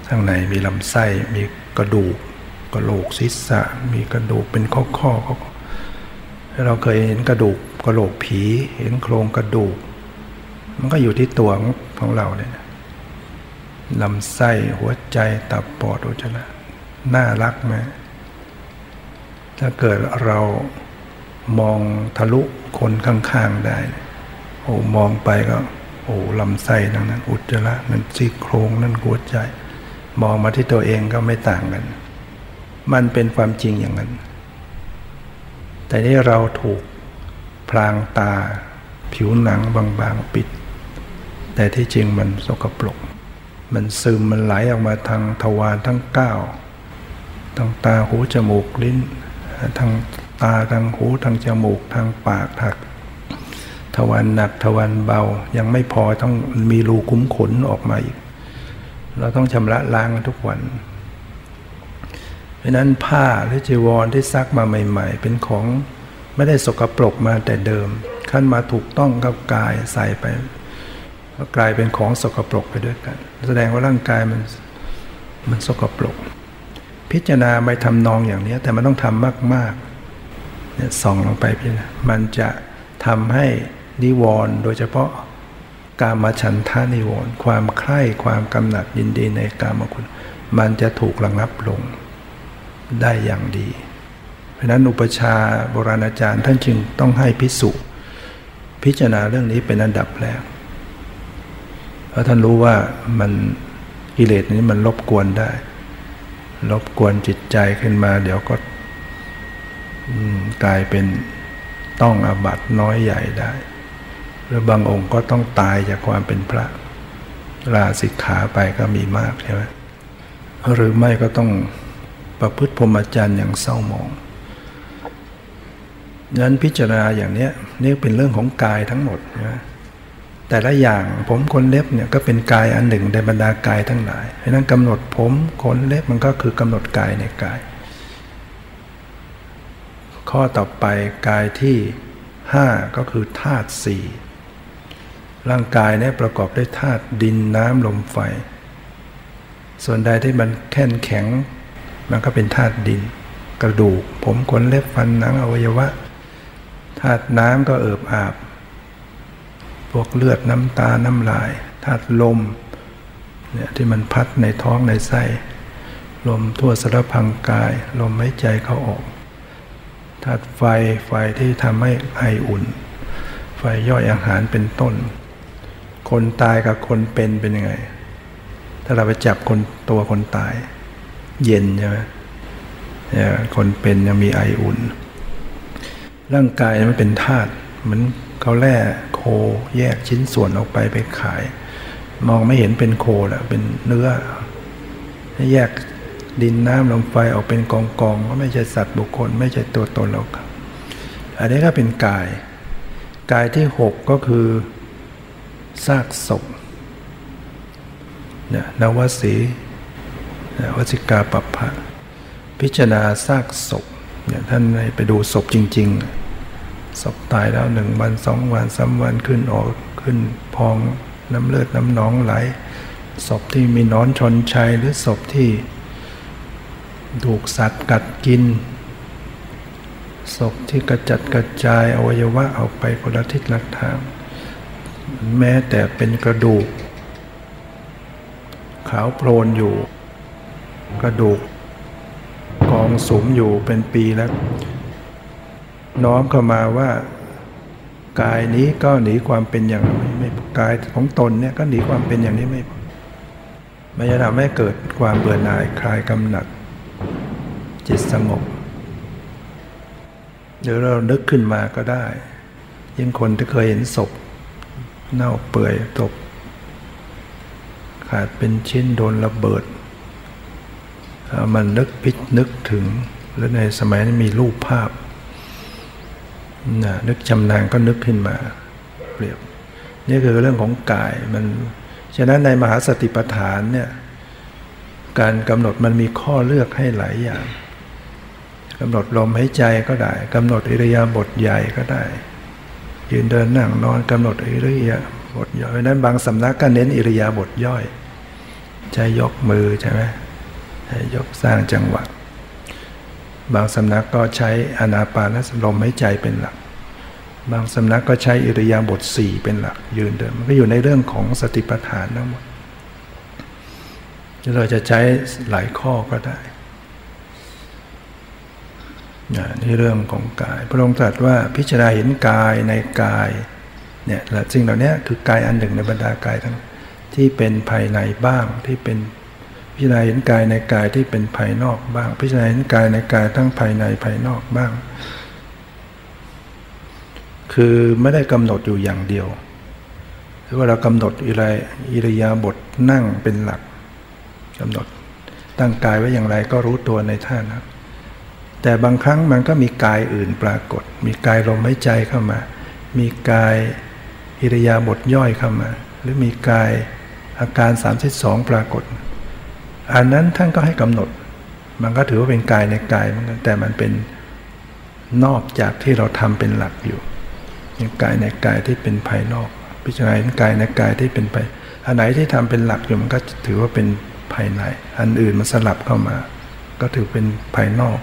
ข้างในมีลำไส้ มีกระดูก กระโหลกศีรษะ มีกระดูกเป็นข้อข้อเราเคยเห็นกระดูกกระโหลกผี เห็นโครงกระดูก มันก็อยู่ที่ตัวของเราเนี่ยลำไส้หัวใจตับปอดอุจจาระน่ารักไหมถ้าเกิดเรามองทะลุคนข้างๆได้ โอ้มองไปก็ โอ้ลำไส้นั่นนั้น อุจจาระนั่นซี่โครงนั่นหัวใจ มองมาที่ตัวเองก็ไม่ต่างกัน มันเป็นความจริงอย่างนั้น แต่นี่เราถูกพรางตา ผิวหนังบางๆปิด แต่ที่จริงมันสกปรก มันซึมมันไหลออกมาทางทวารทั้งเก้าทางตาหูจมูกลิ้น ทางตาทางหูทางจมูกทางปากถักทวารหนักทวารเบา ยังไม่พอต้องมีรูคุ้มขนออกมาอีก เราต้องชำระล้างทุกวัน เพราะนั้นผ้าหรือจีวรที่ซักมาใหม่ ๆ เป็นของไม่ได้สกปรกมาแต่เดิมขั้นมาถูกต้องกับกายใส่ไป ก็กลายเป็นของสกปรกไปด้วยกัน แสดงว่าร่างกายมันมันสกปรก พิจารณาไปทำนองอย่างนี้แต่มันต้องทำมากๆเนี่ยส่องลงไปพี่นะมันจะทำให้นิวรณ์โดยเฉพาะการมาฉันทานิวรณ์ความใคร่ความกำหนัดยินดีในกามคุณ มันจะถูกระงับลง ได้อย่างดี เพราะนั้นอุปชาโบราณอาจารย์ท่านจึงต้องให้พิสุพิจารณาเรื่องนี้เป็นอันดับแรกเพราะท่านรู้ว่ามันกิเลสนี้มันรบกวนได้ รบกวนจิตใจขึ้นมา เดี๋ยวก็กลายเป็นต้องอาบัตน้อยใหญ่ได้ หรือบางองค์ก็ต้องตายจากความเป็นพระ ลาสิกขาไปก็มีมากใช่ไหมหรือไม่ก็ต้อง ประพฤติพรหมจรรย์อย่างเศร้าหมองนั้นพิจารณาอย่างนี้นี่เป็นเรื่องของกายทั้งหมดนะแต่ละอย่างผมขนเล็บเนี่ยก็เป็นกายอันหนึ่งในบรรดากายทั้งหลายเพราะนั้นกำหนดผมขนเล็บมันก็คือกำหนดกายในกาย ข้อต่อไปกายที่ห้าก็คือธาตุสี่ร่างกายเนี่ยประกอบด้วยธาตุดินน้ำลมไฟ ส่วนใดที่มันแข็งแข็ง มันก็เป็นธาตุดิน กระดูก ผมขนเล็บฟันหนังอวัยวะธาตุน้ำก็เอิบอาบ พวกเลือดน้ำตาน้ำลายธาตุลมเนี่ยที่มันพัดในท้องในไส้ลมทั่วสารพังกาย ลมหายใจเข้าออกธาตุไฟไฟที่ทำให้ไออุ่น ไฟย่อยอาหารเป็นต้น คนตายกับคนเป็นเป็นยังไง ถ้าเราไปจับคนตัวคนตาย เย็นใช่ไหมคนเป็นยังมีไออุ่น ร่างกายมันเป็นธาตุเหมือนเขาแล่โคแยกชิ้นส่วนออกไปไปขาย มองไม่เห็นเป็นโคแหละเป็นเนื้อแยกดินน้ำลมไฟออกเป็นกองกองก็ไม่ใช่สัตว์บุคคล ไม่ใช่ตัวตนเราครับอันนี้ก็เป็นกาย กายที่หกก็คือซากศพเนี่ยนวสี วสิกาปัปะพิจารณาซากศพเนี่ยท่านไปดูศพจริงๆศพตายแล้วหนึ่งวันสองวันสาวันขึ้นออกขึ้นพองน้ำเลือดน้ำหนองไหลศพที่มีนอนชนชัยหรือศพที่ถูกสัตว์กัดกินศพที่กระจัดกระจายอวัยวะออกไปคนละทิศละทาง แม้แต่เป็นกระดูก ขาวโพลนอยู่ กระดูกกองสมอยู่เป็นปีแล้ว น้อมเข้ามาว่ากายนี้ก็หนีความเป็นอย่างนี้ไม่กายของตนเนี่ยก็หนีความเป็นอย่างนี้ไม่ไม่จะทำให้เกิดความเบื่อหน่ายคลายกำหนัด จิตสงบหรือเรานึกขึ้นมาก็ได้ ยิ่งคนที่เคยเห็นศพ เน่าเปื่อยตกขาดเป็นชิ้นโดนระเบิด มันนึกพิจนึกถึง แล้วในสมัยนั้นมีรูปภาพนะนึกชำนาญก็นึกขึ้นมาเปรียบ นี่คือเรื่องของกายมันฉะนั้นในมหาสติปัฏฐานเนี่ยการกำหนดมันมีข้อเลือกให้หลายอย่างกำหนดลมหายใจก็ได้กำหนดอิริยาบถใหญ่ก็ได้ ยืนเดินนั่งนอนกำหนดอิริยาบถย่อยเพราะนั้นบางสำนักก็เน้นอิริยาบถย่อย ใช้ยกมือใช่ไหม ยกสร้างจังหวะ บางสำนักก็ใช้อนาปานสลมหายใจเป็นหลัก บางสำนักก็ใช้อิริยาบถสี่เป็นหลัก ยืนเดินมันก็อยู่ในเรื่องของสติปัฏฐานทั้งหมดเราจะใช้หลายข้อก็ได้นี่เรื่องของกาย พระองค์ตรัสว่าพิจารณาเห็นกายในกายเนี่ยและสิ่งเหล่านี้คือกายอันหนึ่งในบรรดากายทั้งที่เป็นภายในบ้างที่เป็น พิจารณาเห็นกายในกายที่เป็นภายนอกบ้าง พิจารณาเห็นกายในกายทั้งภายในภายนอกบ้าง คือไม่ได้กำหนดอยู่อย่างเดียวหรือว่าเรากำหนดอิรอิริยาบถนั่งเป็นหลักกำหนดตั้งกายไว้อย่างไรก็รู้ตัวในท่านั้นแต่บางครั้งมันก็มีกายอื่นปรากฏ มีกายลมหายใจเข้ามา มีกายอิริยาบถย่อยเข้ามา หรือมีกายอาการ 32 ปรากฏ อันนั้นท่านก็ให้กำหนด มันก็ถือว่าเป็นกายในกายมันแต่มันเป็นนอกจากที่เราทำเป็นหลักอยู่อย่างกายในกายที่เป็นภายนอก พิจารณากายในกายที่เป็นไปอันไหนที่ทำเป็นหลักอยู่มันก็ถือว่าเป็นภายใน อันอื่นมันสลับเข้ามา ก็ถือเป็นภายนอก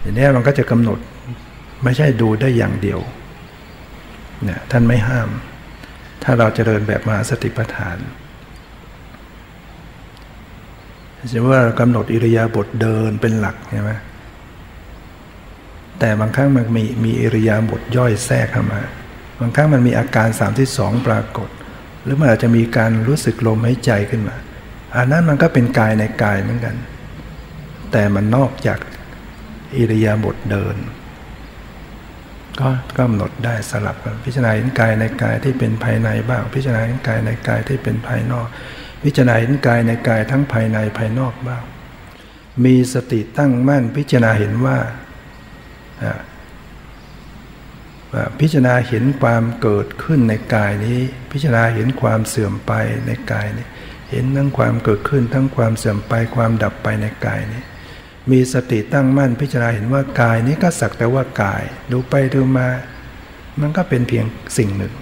อย่างนี้มันก็จะกำหนดไม่ใช่ดูได้อย่างเดียวเนี่ยท่านไม่ห้าม ถ้าเราจเจริญแบบมหาสติปัฏฐาน จะว่าเรากำหนดอิริยาบถเดินเป็นหลักใช่ไหมแต่บางครั้งมันมีมีอิริยาบถย่อยแทรกเข้ามา บางครั้งมันมีอาการสามที่สองปรากฏ หรือมันอาจจะมีการรู้สึกลมหายใจขึ้นมา อันนั้นมันก็เป็นกายในกายเหมือนกัน แต่มันนอกจากอิริยาบถเดิน ก็กำหนดได้สลับกันพิจารณาเห็นกายในกายที่เป็นภายในบ้าง พิจารณาเห็นกายในกายที่เป็นภายนอก พิจารณาเห็นกายในกายทั้งภายในภายนอกบ้าง มีสติตั้งมั่นพิจารณาเห็นว่า พิจารณาเห็นความเกิดขึ้นในกายนี้ พิจารณาเห็นความเสื่อมไปในกายนี้ เห็นทั้งความเกิดขึ้นทั้งความเสื่อมไปความดับไปในกายนี้ มีสติตั้งมั่นพิจารณาเห็นว่ากายนี้ก็สักแต่ว่ากาย ดูไปดูมา มันก็เป็นเพียงสิ่งหนึ่ง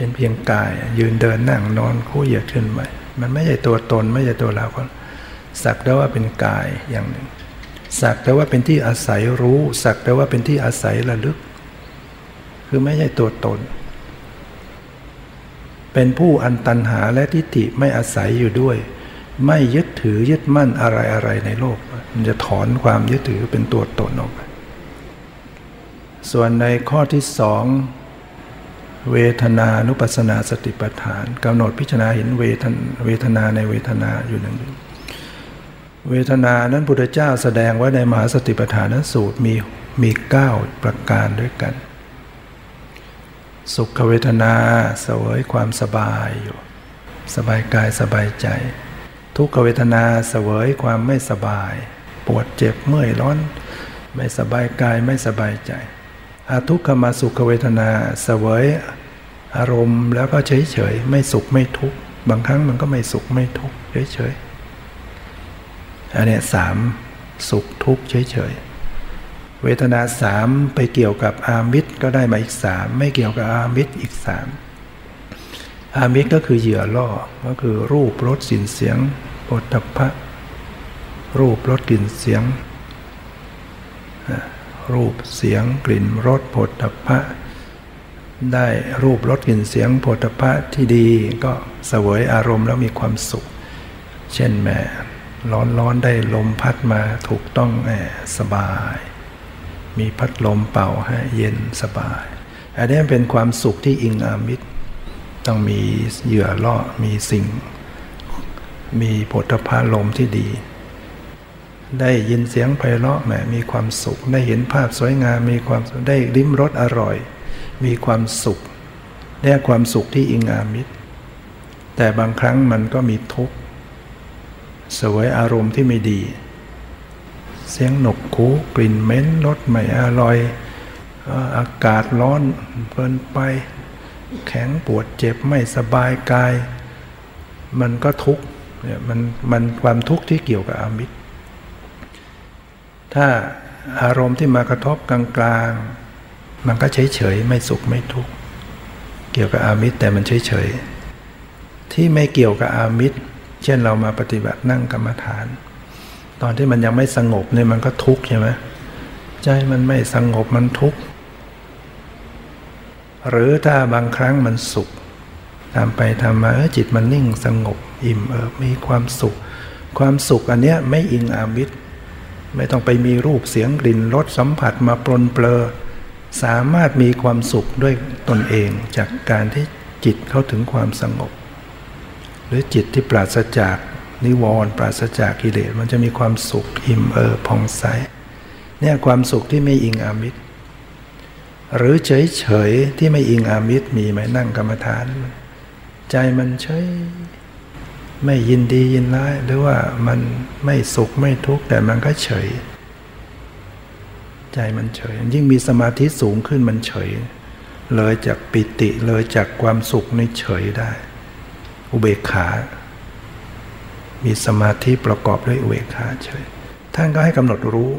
เป็นเพียงกาย ยืนเดินนั่งนอนคู่เหยียดขึ้นไปมันไม่ใช่ตัวตนไม่ใช่ตัวเราก็สักแต่ว่าเป็นกายอย่างหนึ่ง สักแต่ว่าเป็นที่อาศัยรู้ สักแต่ว่าเป็นที่อาศัยระลึก คือไม่ใช่ตัวตน เป็นผู้อันตันหาและทิฏฐิไม่อาศัยอยู่ด้วย ไม่ยึดถือยึดมั่นอะไรอะไรในโลก มันจะถอนความยึดถือเป็นตัวตนออกไปส่วนในข้อที่สอง เวทนานุปัสนาสติปัฏฐานกำหนดพิจารณาเห็นเวทนเวทนาในเวทนาอยู่หนึ่งเวทนานั้นพุทธเจ้าแสดงไว้ในมหาสติปัฏฐานนั้นสูตรมีมีเก้าประการด้วยกัน สุขเวทนาเสวยความสบายอยู่ สบายกายสบายใจ ทุกขเวทนาเสวยความไม่สบาย ปวดเจ็บเมื่อยร้อน ไม่สบายกายไม่สบายใจ อทุกขมาสุขเวทนาเสวยอารมณ์แล้วก็เฉยเฉยไม่สุขไม่ทุกข์บางครั้งมันก็ไม่สุขไม่ทุกข์เฉยเฉยอันนี้สามสุขทุกข์เฉยเฉยเวทนาสามไปเกี่ยวกับอามิตรก็ได้มาอีกสามไม่เกี่ยวกับอามิตรอีกสามอามิตรก็คือเหยื่อล่อก็คือรูปรสสินเสียงปฏฐพะรูปรสกลิ่นเสียง รูปเสียงกลิ่นรสผลพะได้รูปรสกลิ่นเสียงผลพะที่ดีก็เสวยอารมณ์แล้วมีความสุข เช่นแม่ร้อนร้อนได้ลมพัดมาถูกต้องแอบสบาย มีพัดลมเป่าให้เย็นสบาย อันนี้เป็นความสุขที่อิงอามิตร ต้องมีเหยื่อล่อมีสิ่ง มีผลพาลมที่ดี ได้ยินเสียงไพเราะแหมมีความสุข ได้เห็นภาพสวยงามมีความได้ลิ้มรสอร่อย มีความสุขได้ความสุขที่อิงอามิตร แต่บางครั้งมันก็มีทุกข์สวยอารมณ์ที่ไม่ดี เสียงหนกคูกลิ่นเหม็นรสไม่อร่อย อากาศร้อนเกินไป แข็งปวดเจ็บไม่สบายกาย มันก็ทุกข์เนี่ยมันมันความทุกข์ที่เกี่ยวกับอามิตร ถ้าอารมณ์ที่มากระทบกลางๆ มันก็เฉยเฉยไม่สุขไม่ทุกข์ เกี่ยวกับอามิตรแต่มันเฉยเฉยที่ไม่เกี่ยวกับอามิตร เช่นเรามาปฏิบัตินั่งกรรมฐาน ตอนที่มันยังไม่สงบเนี่ยมันก็ทุกข์ใช่ไหมใจมันไม่สงบมันทุกข์ หรือถ้าบางครั้งมันสุขทำไปทำมาจิตมันนิ่งสงบ อิ่มเอิบมีความสุข ความสุขอันเนี้ยไม่อิงอามิตร ไม่ต้องไปมีรูปเสียงกลิ่นรสสัมผัสมาปลนเปลอสามารถมีความสุขด้วยตนเองจากการที่จิตเข้าถึงความสงบ หรือจิตที่ปราศจากนิวรณ์ปราศจากกิเลสมันจะมีความสุขอิ่มเอิบผ่องใสเนี่ยความสุขที่ไม่อิงอามิตร หรือเฉยเฉยที่ไม่อิงอามิตรมีไหมนั่งกรรมฐาน ใจมันเฉย ไม่ยินดียินร้าย หรือว่ามันไม่สุขไม่ทุกข์แต่มันก็เฉย ใจมันเฉย ยิ่งมีสมาธิสูงขึ้นมันเฉย เลยจากปิติเลยจากความสุขในเฉยได้ อุเบกขา มีสมาธิประกอบด้วยอุเบกขาเฉย ท่านก็ให้กำหนดรู้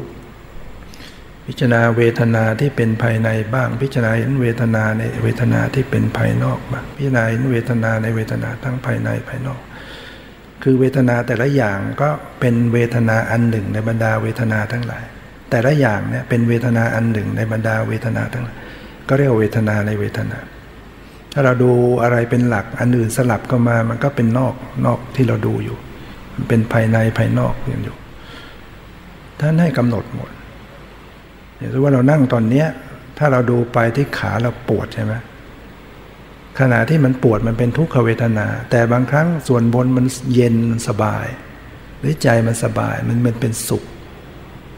พิจารณาเวทนาที่เป็นภายในบ้าง พิจารณาเห็นเวทนาในเวทนาที่เป็นภายนอกบ้างพิจารณาเห็นเวทนาในเวทนาทั้งภายในภายนอก คือเวทนาแต่ละอย่างก็เป็นเวทนาอันหนึ่งในบรรดาเวทนาทั้งหลาย แต่ละอย่างเนี่ยเป็นเวทนาอันหนึ่งในบรรดาเวทนาทั้งหลาย ก็เรียกเวทนาในเวทนา ถ้าเราดูอะไรเป็นหลักอันอื่นสลับก็มามันก็เป็นนอกนอกที่เราดูอยู่ มันเป็นภายในภายนอกอย่างอยู่ ท่านให้กำหนดหมดอย่างว่าเรานั่งตอนเนี้ยถ้าเราดูไปที่ขาเราปวดใช่ไหม ขณะที่มันปวดมันเป็นทุกขเวทนา แต่บางครั้งส่วนบนมันเย็นมันสบาย หรือใจมันสบายมันมันเป็นสุข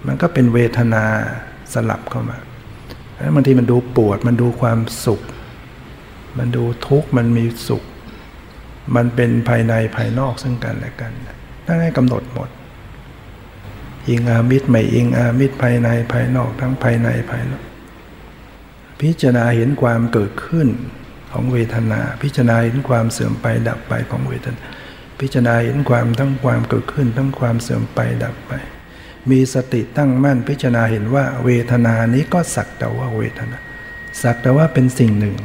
มันก็เป็นเวทนาสลับเข้ามาแล้วบางทีมันดูปวดมันดูความสุข มันดูทุกข์มันมีสุข มันเป็นภายในภายนอกซึ่งกันและกันทั้งให้กำหนดหมด อิงอามิตรไม่อิงอามิตรภายในภายนอกทั้งภายในภายนอก พิจารณาเห็นความเกิดขึ้น ของเวทนา พิจารณาเห็นความเสื่อมไปดับไปของเวทนา พิจารณาเห็นความทั้งความเกิดขึ้นทั้งความเสื่อมไปดับไป มีสติตั้งมั่นพิจารณาเห็นว่าเวทนานี้ก็สักแต่ว่าเวทนา สักแต่ว่าเป็นสิ่งหนึ่ง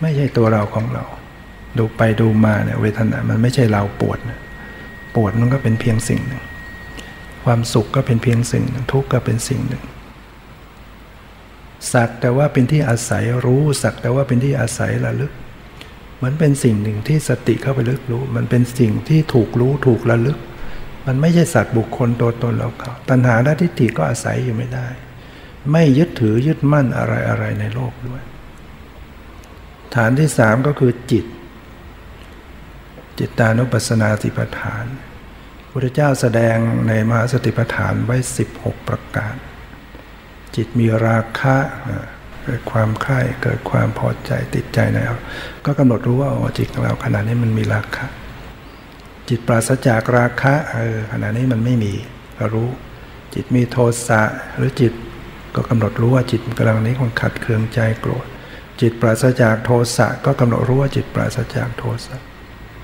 ไม่ใช่ตัวเราของเรา ดูไปดูมาเนี่ยเวทนา มันไม่ใช่เราปวดนะปวดมันก็เป็นเพียงสิ่งหนึ่ง ความสุขก็เป็นเพียงสิ่งหนึ่งทุกข์ก็เป็นสิ่งหนึ่ง สักแต่ว่าเป็นที่อาศัยรู้ สักแต่ว่าเป็นที่อาศัยระลึก มันเป็นสิ่งหนึ่งที่สติเข้าไปลึกรู้ มันเป็นสิ่งที่ถูกรู้ถูกระลึก มันไม่ใช่สัตว์บุคคลตัวตนเราเขาตัณหาและทิฏฐิก็อาศัยอยู่ไม่ได้ ไม่ยึดถือยึดมั่นอะไรอะไรในโลกด้วย ฐานที่สามก็คือจิต จิตตานุปัสสนาสิปฐานพระเจ้าแสดงในมหาสติปัฏฐานไว้ 16 ประการ จิตมีราคะเกิดความใคร่เกิดความพอใจติดใจในเราก็กำหนดรู้ว่าอ๋อจิตของเราขณะนี้มันมีราคะ จิตปราศจากราคะเออขณะนี้มันไม่มีก็รู้ จิตมีโทสะหรือจิตก็กำหนดรู้ว่าจิตกำลังนี้คงขัดเคืองใจโกรธ จิตปราศจากโทสะก็กำหนดรู้ว่าจิตปราศจากโทสะ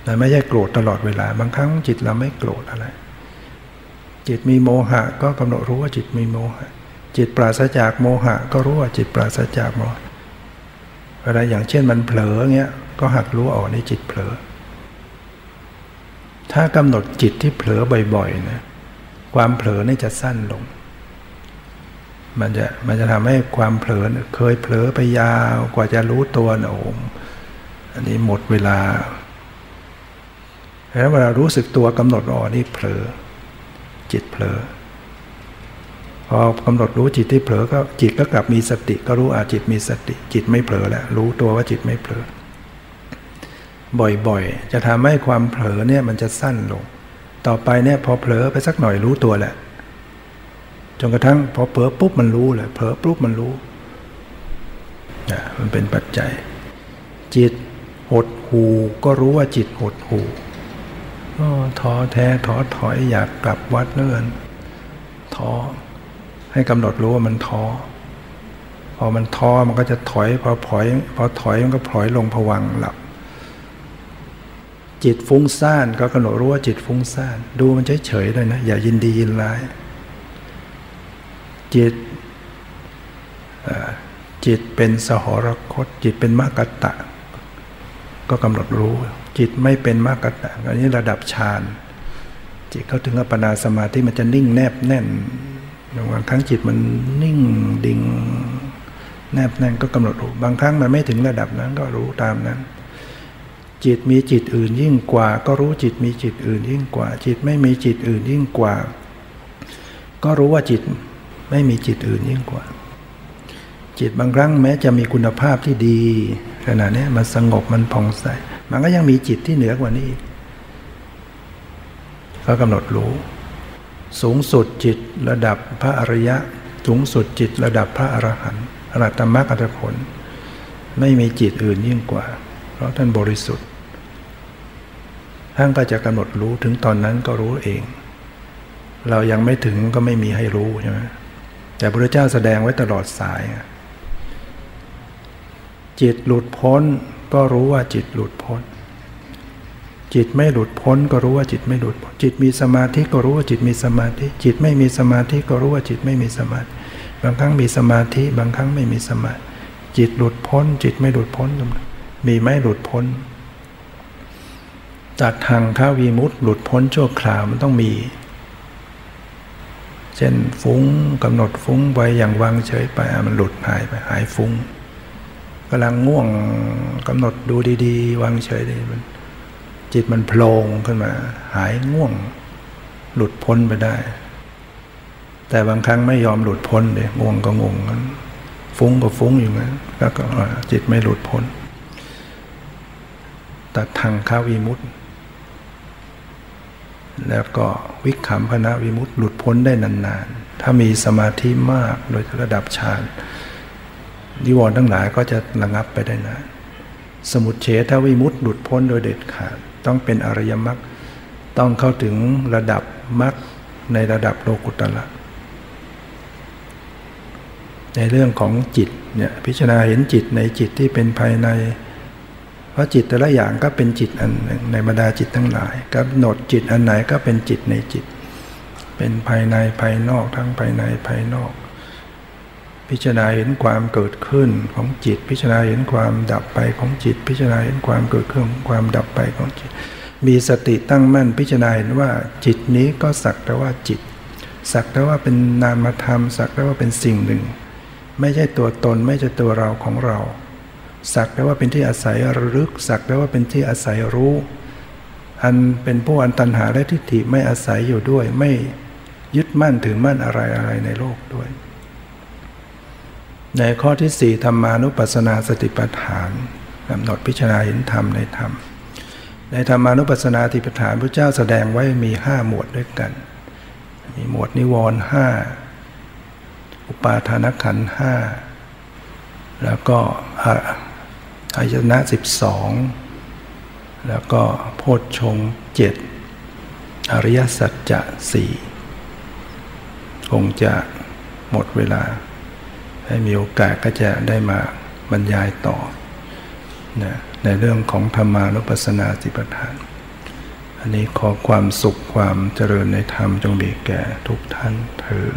แต่ไม่ใช่โกรธตลอดเวลา บางครั้งจิตเราไม่โกรธอะไร จิตมีโมหะก็กำหนดรู้ว่าจิตมีโมหะ จิตปราศจากโมหะ ก็รู้ว่าจิตปราศจากโมหะเวลาอย่างเช่นมันเผลอเงี้ยก็หักรู้ออกในจิตเผลอ ถ้ากำหนดจิตที่เผลอบ่อยๆนะความเผลอนี่จะสั้นลง มันจะมันจะทำให้ความเผลอเคยเผลอไปยาวกว่าจะรู้ตัวนะโอมอันนี้หมดเวลาแล้วเวลารู้สึกตัวกำหนดอ๋อนี่เผลอ จิตเผลอ พอกำหนดรู้จิตที่เผลอก็จิตก็กลับมีสติ ก็รู้อาจิตมีสติ จิตไม่เผลอแล้วรู้ตัวว่าจิตไม่เผลอ บ่อยๆ จะทำให้ความเผลอเนี่ยมันจะสั้นลง ต่อไปเนี่ยพอเผลอไปสักหน่อยรู้ตัวแหละจนกระทั่งพอเผลอปุ๊บมันรู้เลยเผลอปุ๊บมันรู้อ่มันเป็นปัจจัย จิตหดหูก็รู้ว่าจิตหดหูท้อแท้ท้อถอยอยากกลับวัดเนื่อนท้อ ให้กำหนดรู้ว่ามันท้อ พอมันท้อมันก็จะถอย พอถอยพอถอยมันก็ถอยลงผวังหลับ จิตฟุ้งซ่านก็กำหนดรู้ว่าจิตฟุ้งซ่าน ดูมันเฉยๆเลยนะ อย่ายินดียินร้าย จิตจิตเป็นสหรคต จิตเป็นมากตะ ก็กำหนดรู้ จิตไม่เป็นมากตะอันนี้ระดับฌานจิตเข้าถึงอัปปนาสมาธิมันจะนิ่งแนบแน่น บางครั้งจิตมันนิ่งดิ่งแนบแน่นก็กำหนดรู้บางครั้งมันไม่ถึงระดับนั้นก็รู้ตามนั้น จิตมีจิตอื่นยิ่งกว่า ก็รู้จิตมีจิตอื่นยิ่งกว่า จิตไม่มีจิตอื่นยิ่งกว่า ก็รู้ว่าจิตไม่มีจิตอื่นยิ่งกว่า จิตบางครั้งแม้จะมีคุณภาพที่ดีขณะนี้มันสงบมันผ่องใสมันก็ยังมีจิตที่เหนือกว่านี้ก็กำหนดรู้ สูงสุดจิตระดับพระอริยะ สูงสุดจิตระดับพระอรหันต์อรัตมรรคอรผล ไม่มีจิตอื่นยิ่งกว่า เพราะท่านบริสุทธิ์ท่านก็จะกำหนดรู้ถึงตอนนั้นก็รู้เอง เรายังไม่ถึงก็ไม่มีให้รู้ใช่ไหมแต่พระเจ้าแสดงไว้ตลอดสาย จิตหลุดพ้นก็รู้ว่าจิตหลุดพ้น จิตไม่หลุดพ้นก็รู้ว่าจิตไม่หลุดพ้นจิตมีสมาธิก็รู้ว่าจิตมีสมาธิ จิตไม่มีสมาธิก็รู้ว่าจิตไม่มีสมาธิ บางครั้งมีสมาธิ บางครั้งไม่มีสมาธิ จิตหลุดพ้น จิตไม่หลุดพ้น มีไม่หลุดพ้น จากทางข้าวีมุตหลุดพ้นชั่วคราวมันต้องมี เช่นฟุ้งกำหนดฟุ้งไว้อย่างวางเฉยไปมันหลุดหายไปหายฟุ้งกำลังง่วงกำหนดดูดี ๆ วางเฉยดีมัน จิตมันโผล่ขึ้นมา หายง่วง หลุดพ้นไปได้ แต่บางครั้งไม่ยอมหลุดพ้นเลยง่วงก็งงกันฟุ้งก็ฟุ้งอยู่งั้นแล้วก็จิตไม่หลุดพ้นตัดทางข้าวีมุตแล้วก็วิขำพนะวิมุตต์หลุดพ้นได้นานๆ ถ้ามีสมาธิมากโดยระดับฌานนิวรณ์ทั้งหลายก็จะระงับไปได้นาน สมุทเฉทวิมุตต์หลุดพ้นโดยเด็ดขาด ต้องเป็นอริยมรรคต้องเข้าถึงระดับมรรคในระดับโลกุตละในเรื่องของจิตเนี่ยพิจารณาเห็นจิตในจิตที่เป็นภายใน เพราะจิตแต่ละอย่างก็เป็นจิตอันหนึ่งในบรรดาจิตทั้งหลายกำหนดจิตอันไหนก็เป็นจิตในจิต เป็นภายในภายนอกทั้งภายในภายนอก พิจารณาเห็นความเกิดขึ้นของจิต พิจารณาเห็นความดับไปของจิต พิจารณาเห็นความเกิดขึ้นความดับไปของจิต มีสติตั้งมั่นพิจารณาเห็นว่าจิตนี้ก็สักแต่ว่าจิต สักแต่ว่าเป็นนามธรรม สักแต่ว่าเป็นสิ่งหนึ่ง ไม่ใช่ตัวตนไม่ใช่ตัวเราของเรา สักแต่ว่าเป็นที่อาศัยรึก สักแต่ว่าเป็นที่อาศัยรู้ อันเป็นผู้อันตันหาและทิฏฐิไม่อาศัยอยู่ด้วยไม่ยึดมั่นถือมั่นอะไรอะไรในโลกด้วย ในข้อที่สี่ธรรมานุปัสสนาสติปัฏฐานกำหนดพิจารณาเห็นธรรมในธรรม ในธรรมานุปัสสนาสติปัฏฐานพระเจ้าแสดงไว้มีห้าหมวดด้วยกัน มีหมวดนิวรณ์ห้าอุปาทานขันห้าแล้วก็อายนะสิบสองแล้วก็โพชฌงเจ็ดอริยสัจจะสี่คงจะหมดเวลา ให้มีโอกาสก็จะได้มาบรรยายต่อนะในเรื่องของธรรมานุปัสสนาสิปทาน อันนี้ขอความสุขความเจริญในธรรมจงมีแก่ทุกท่านเธอ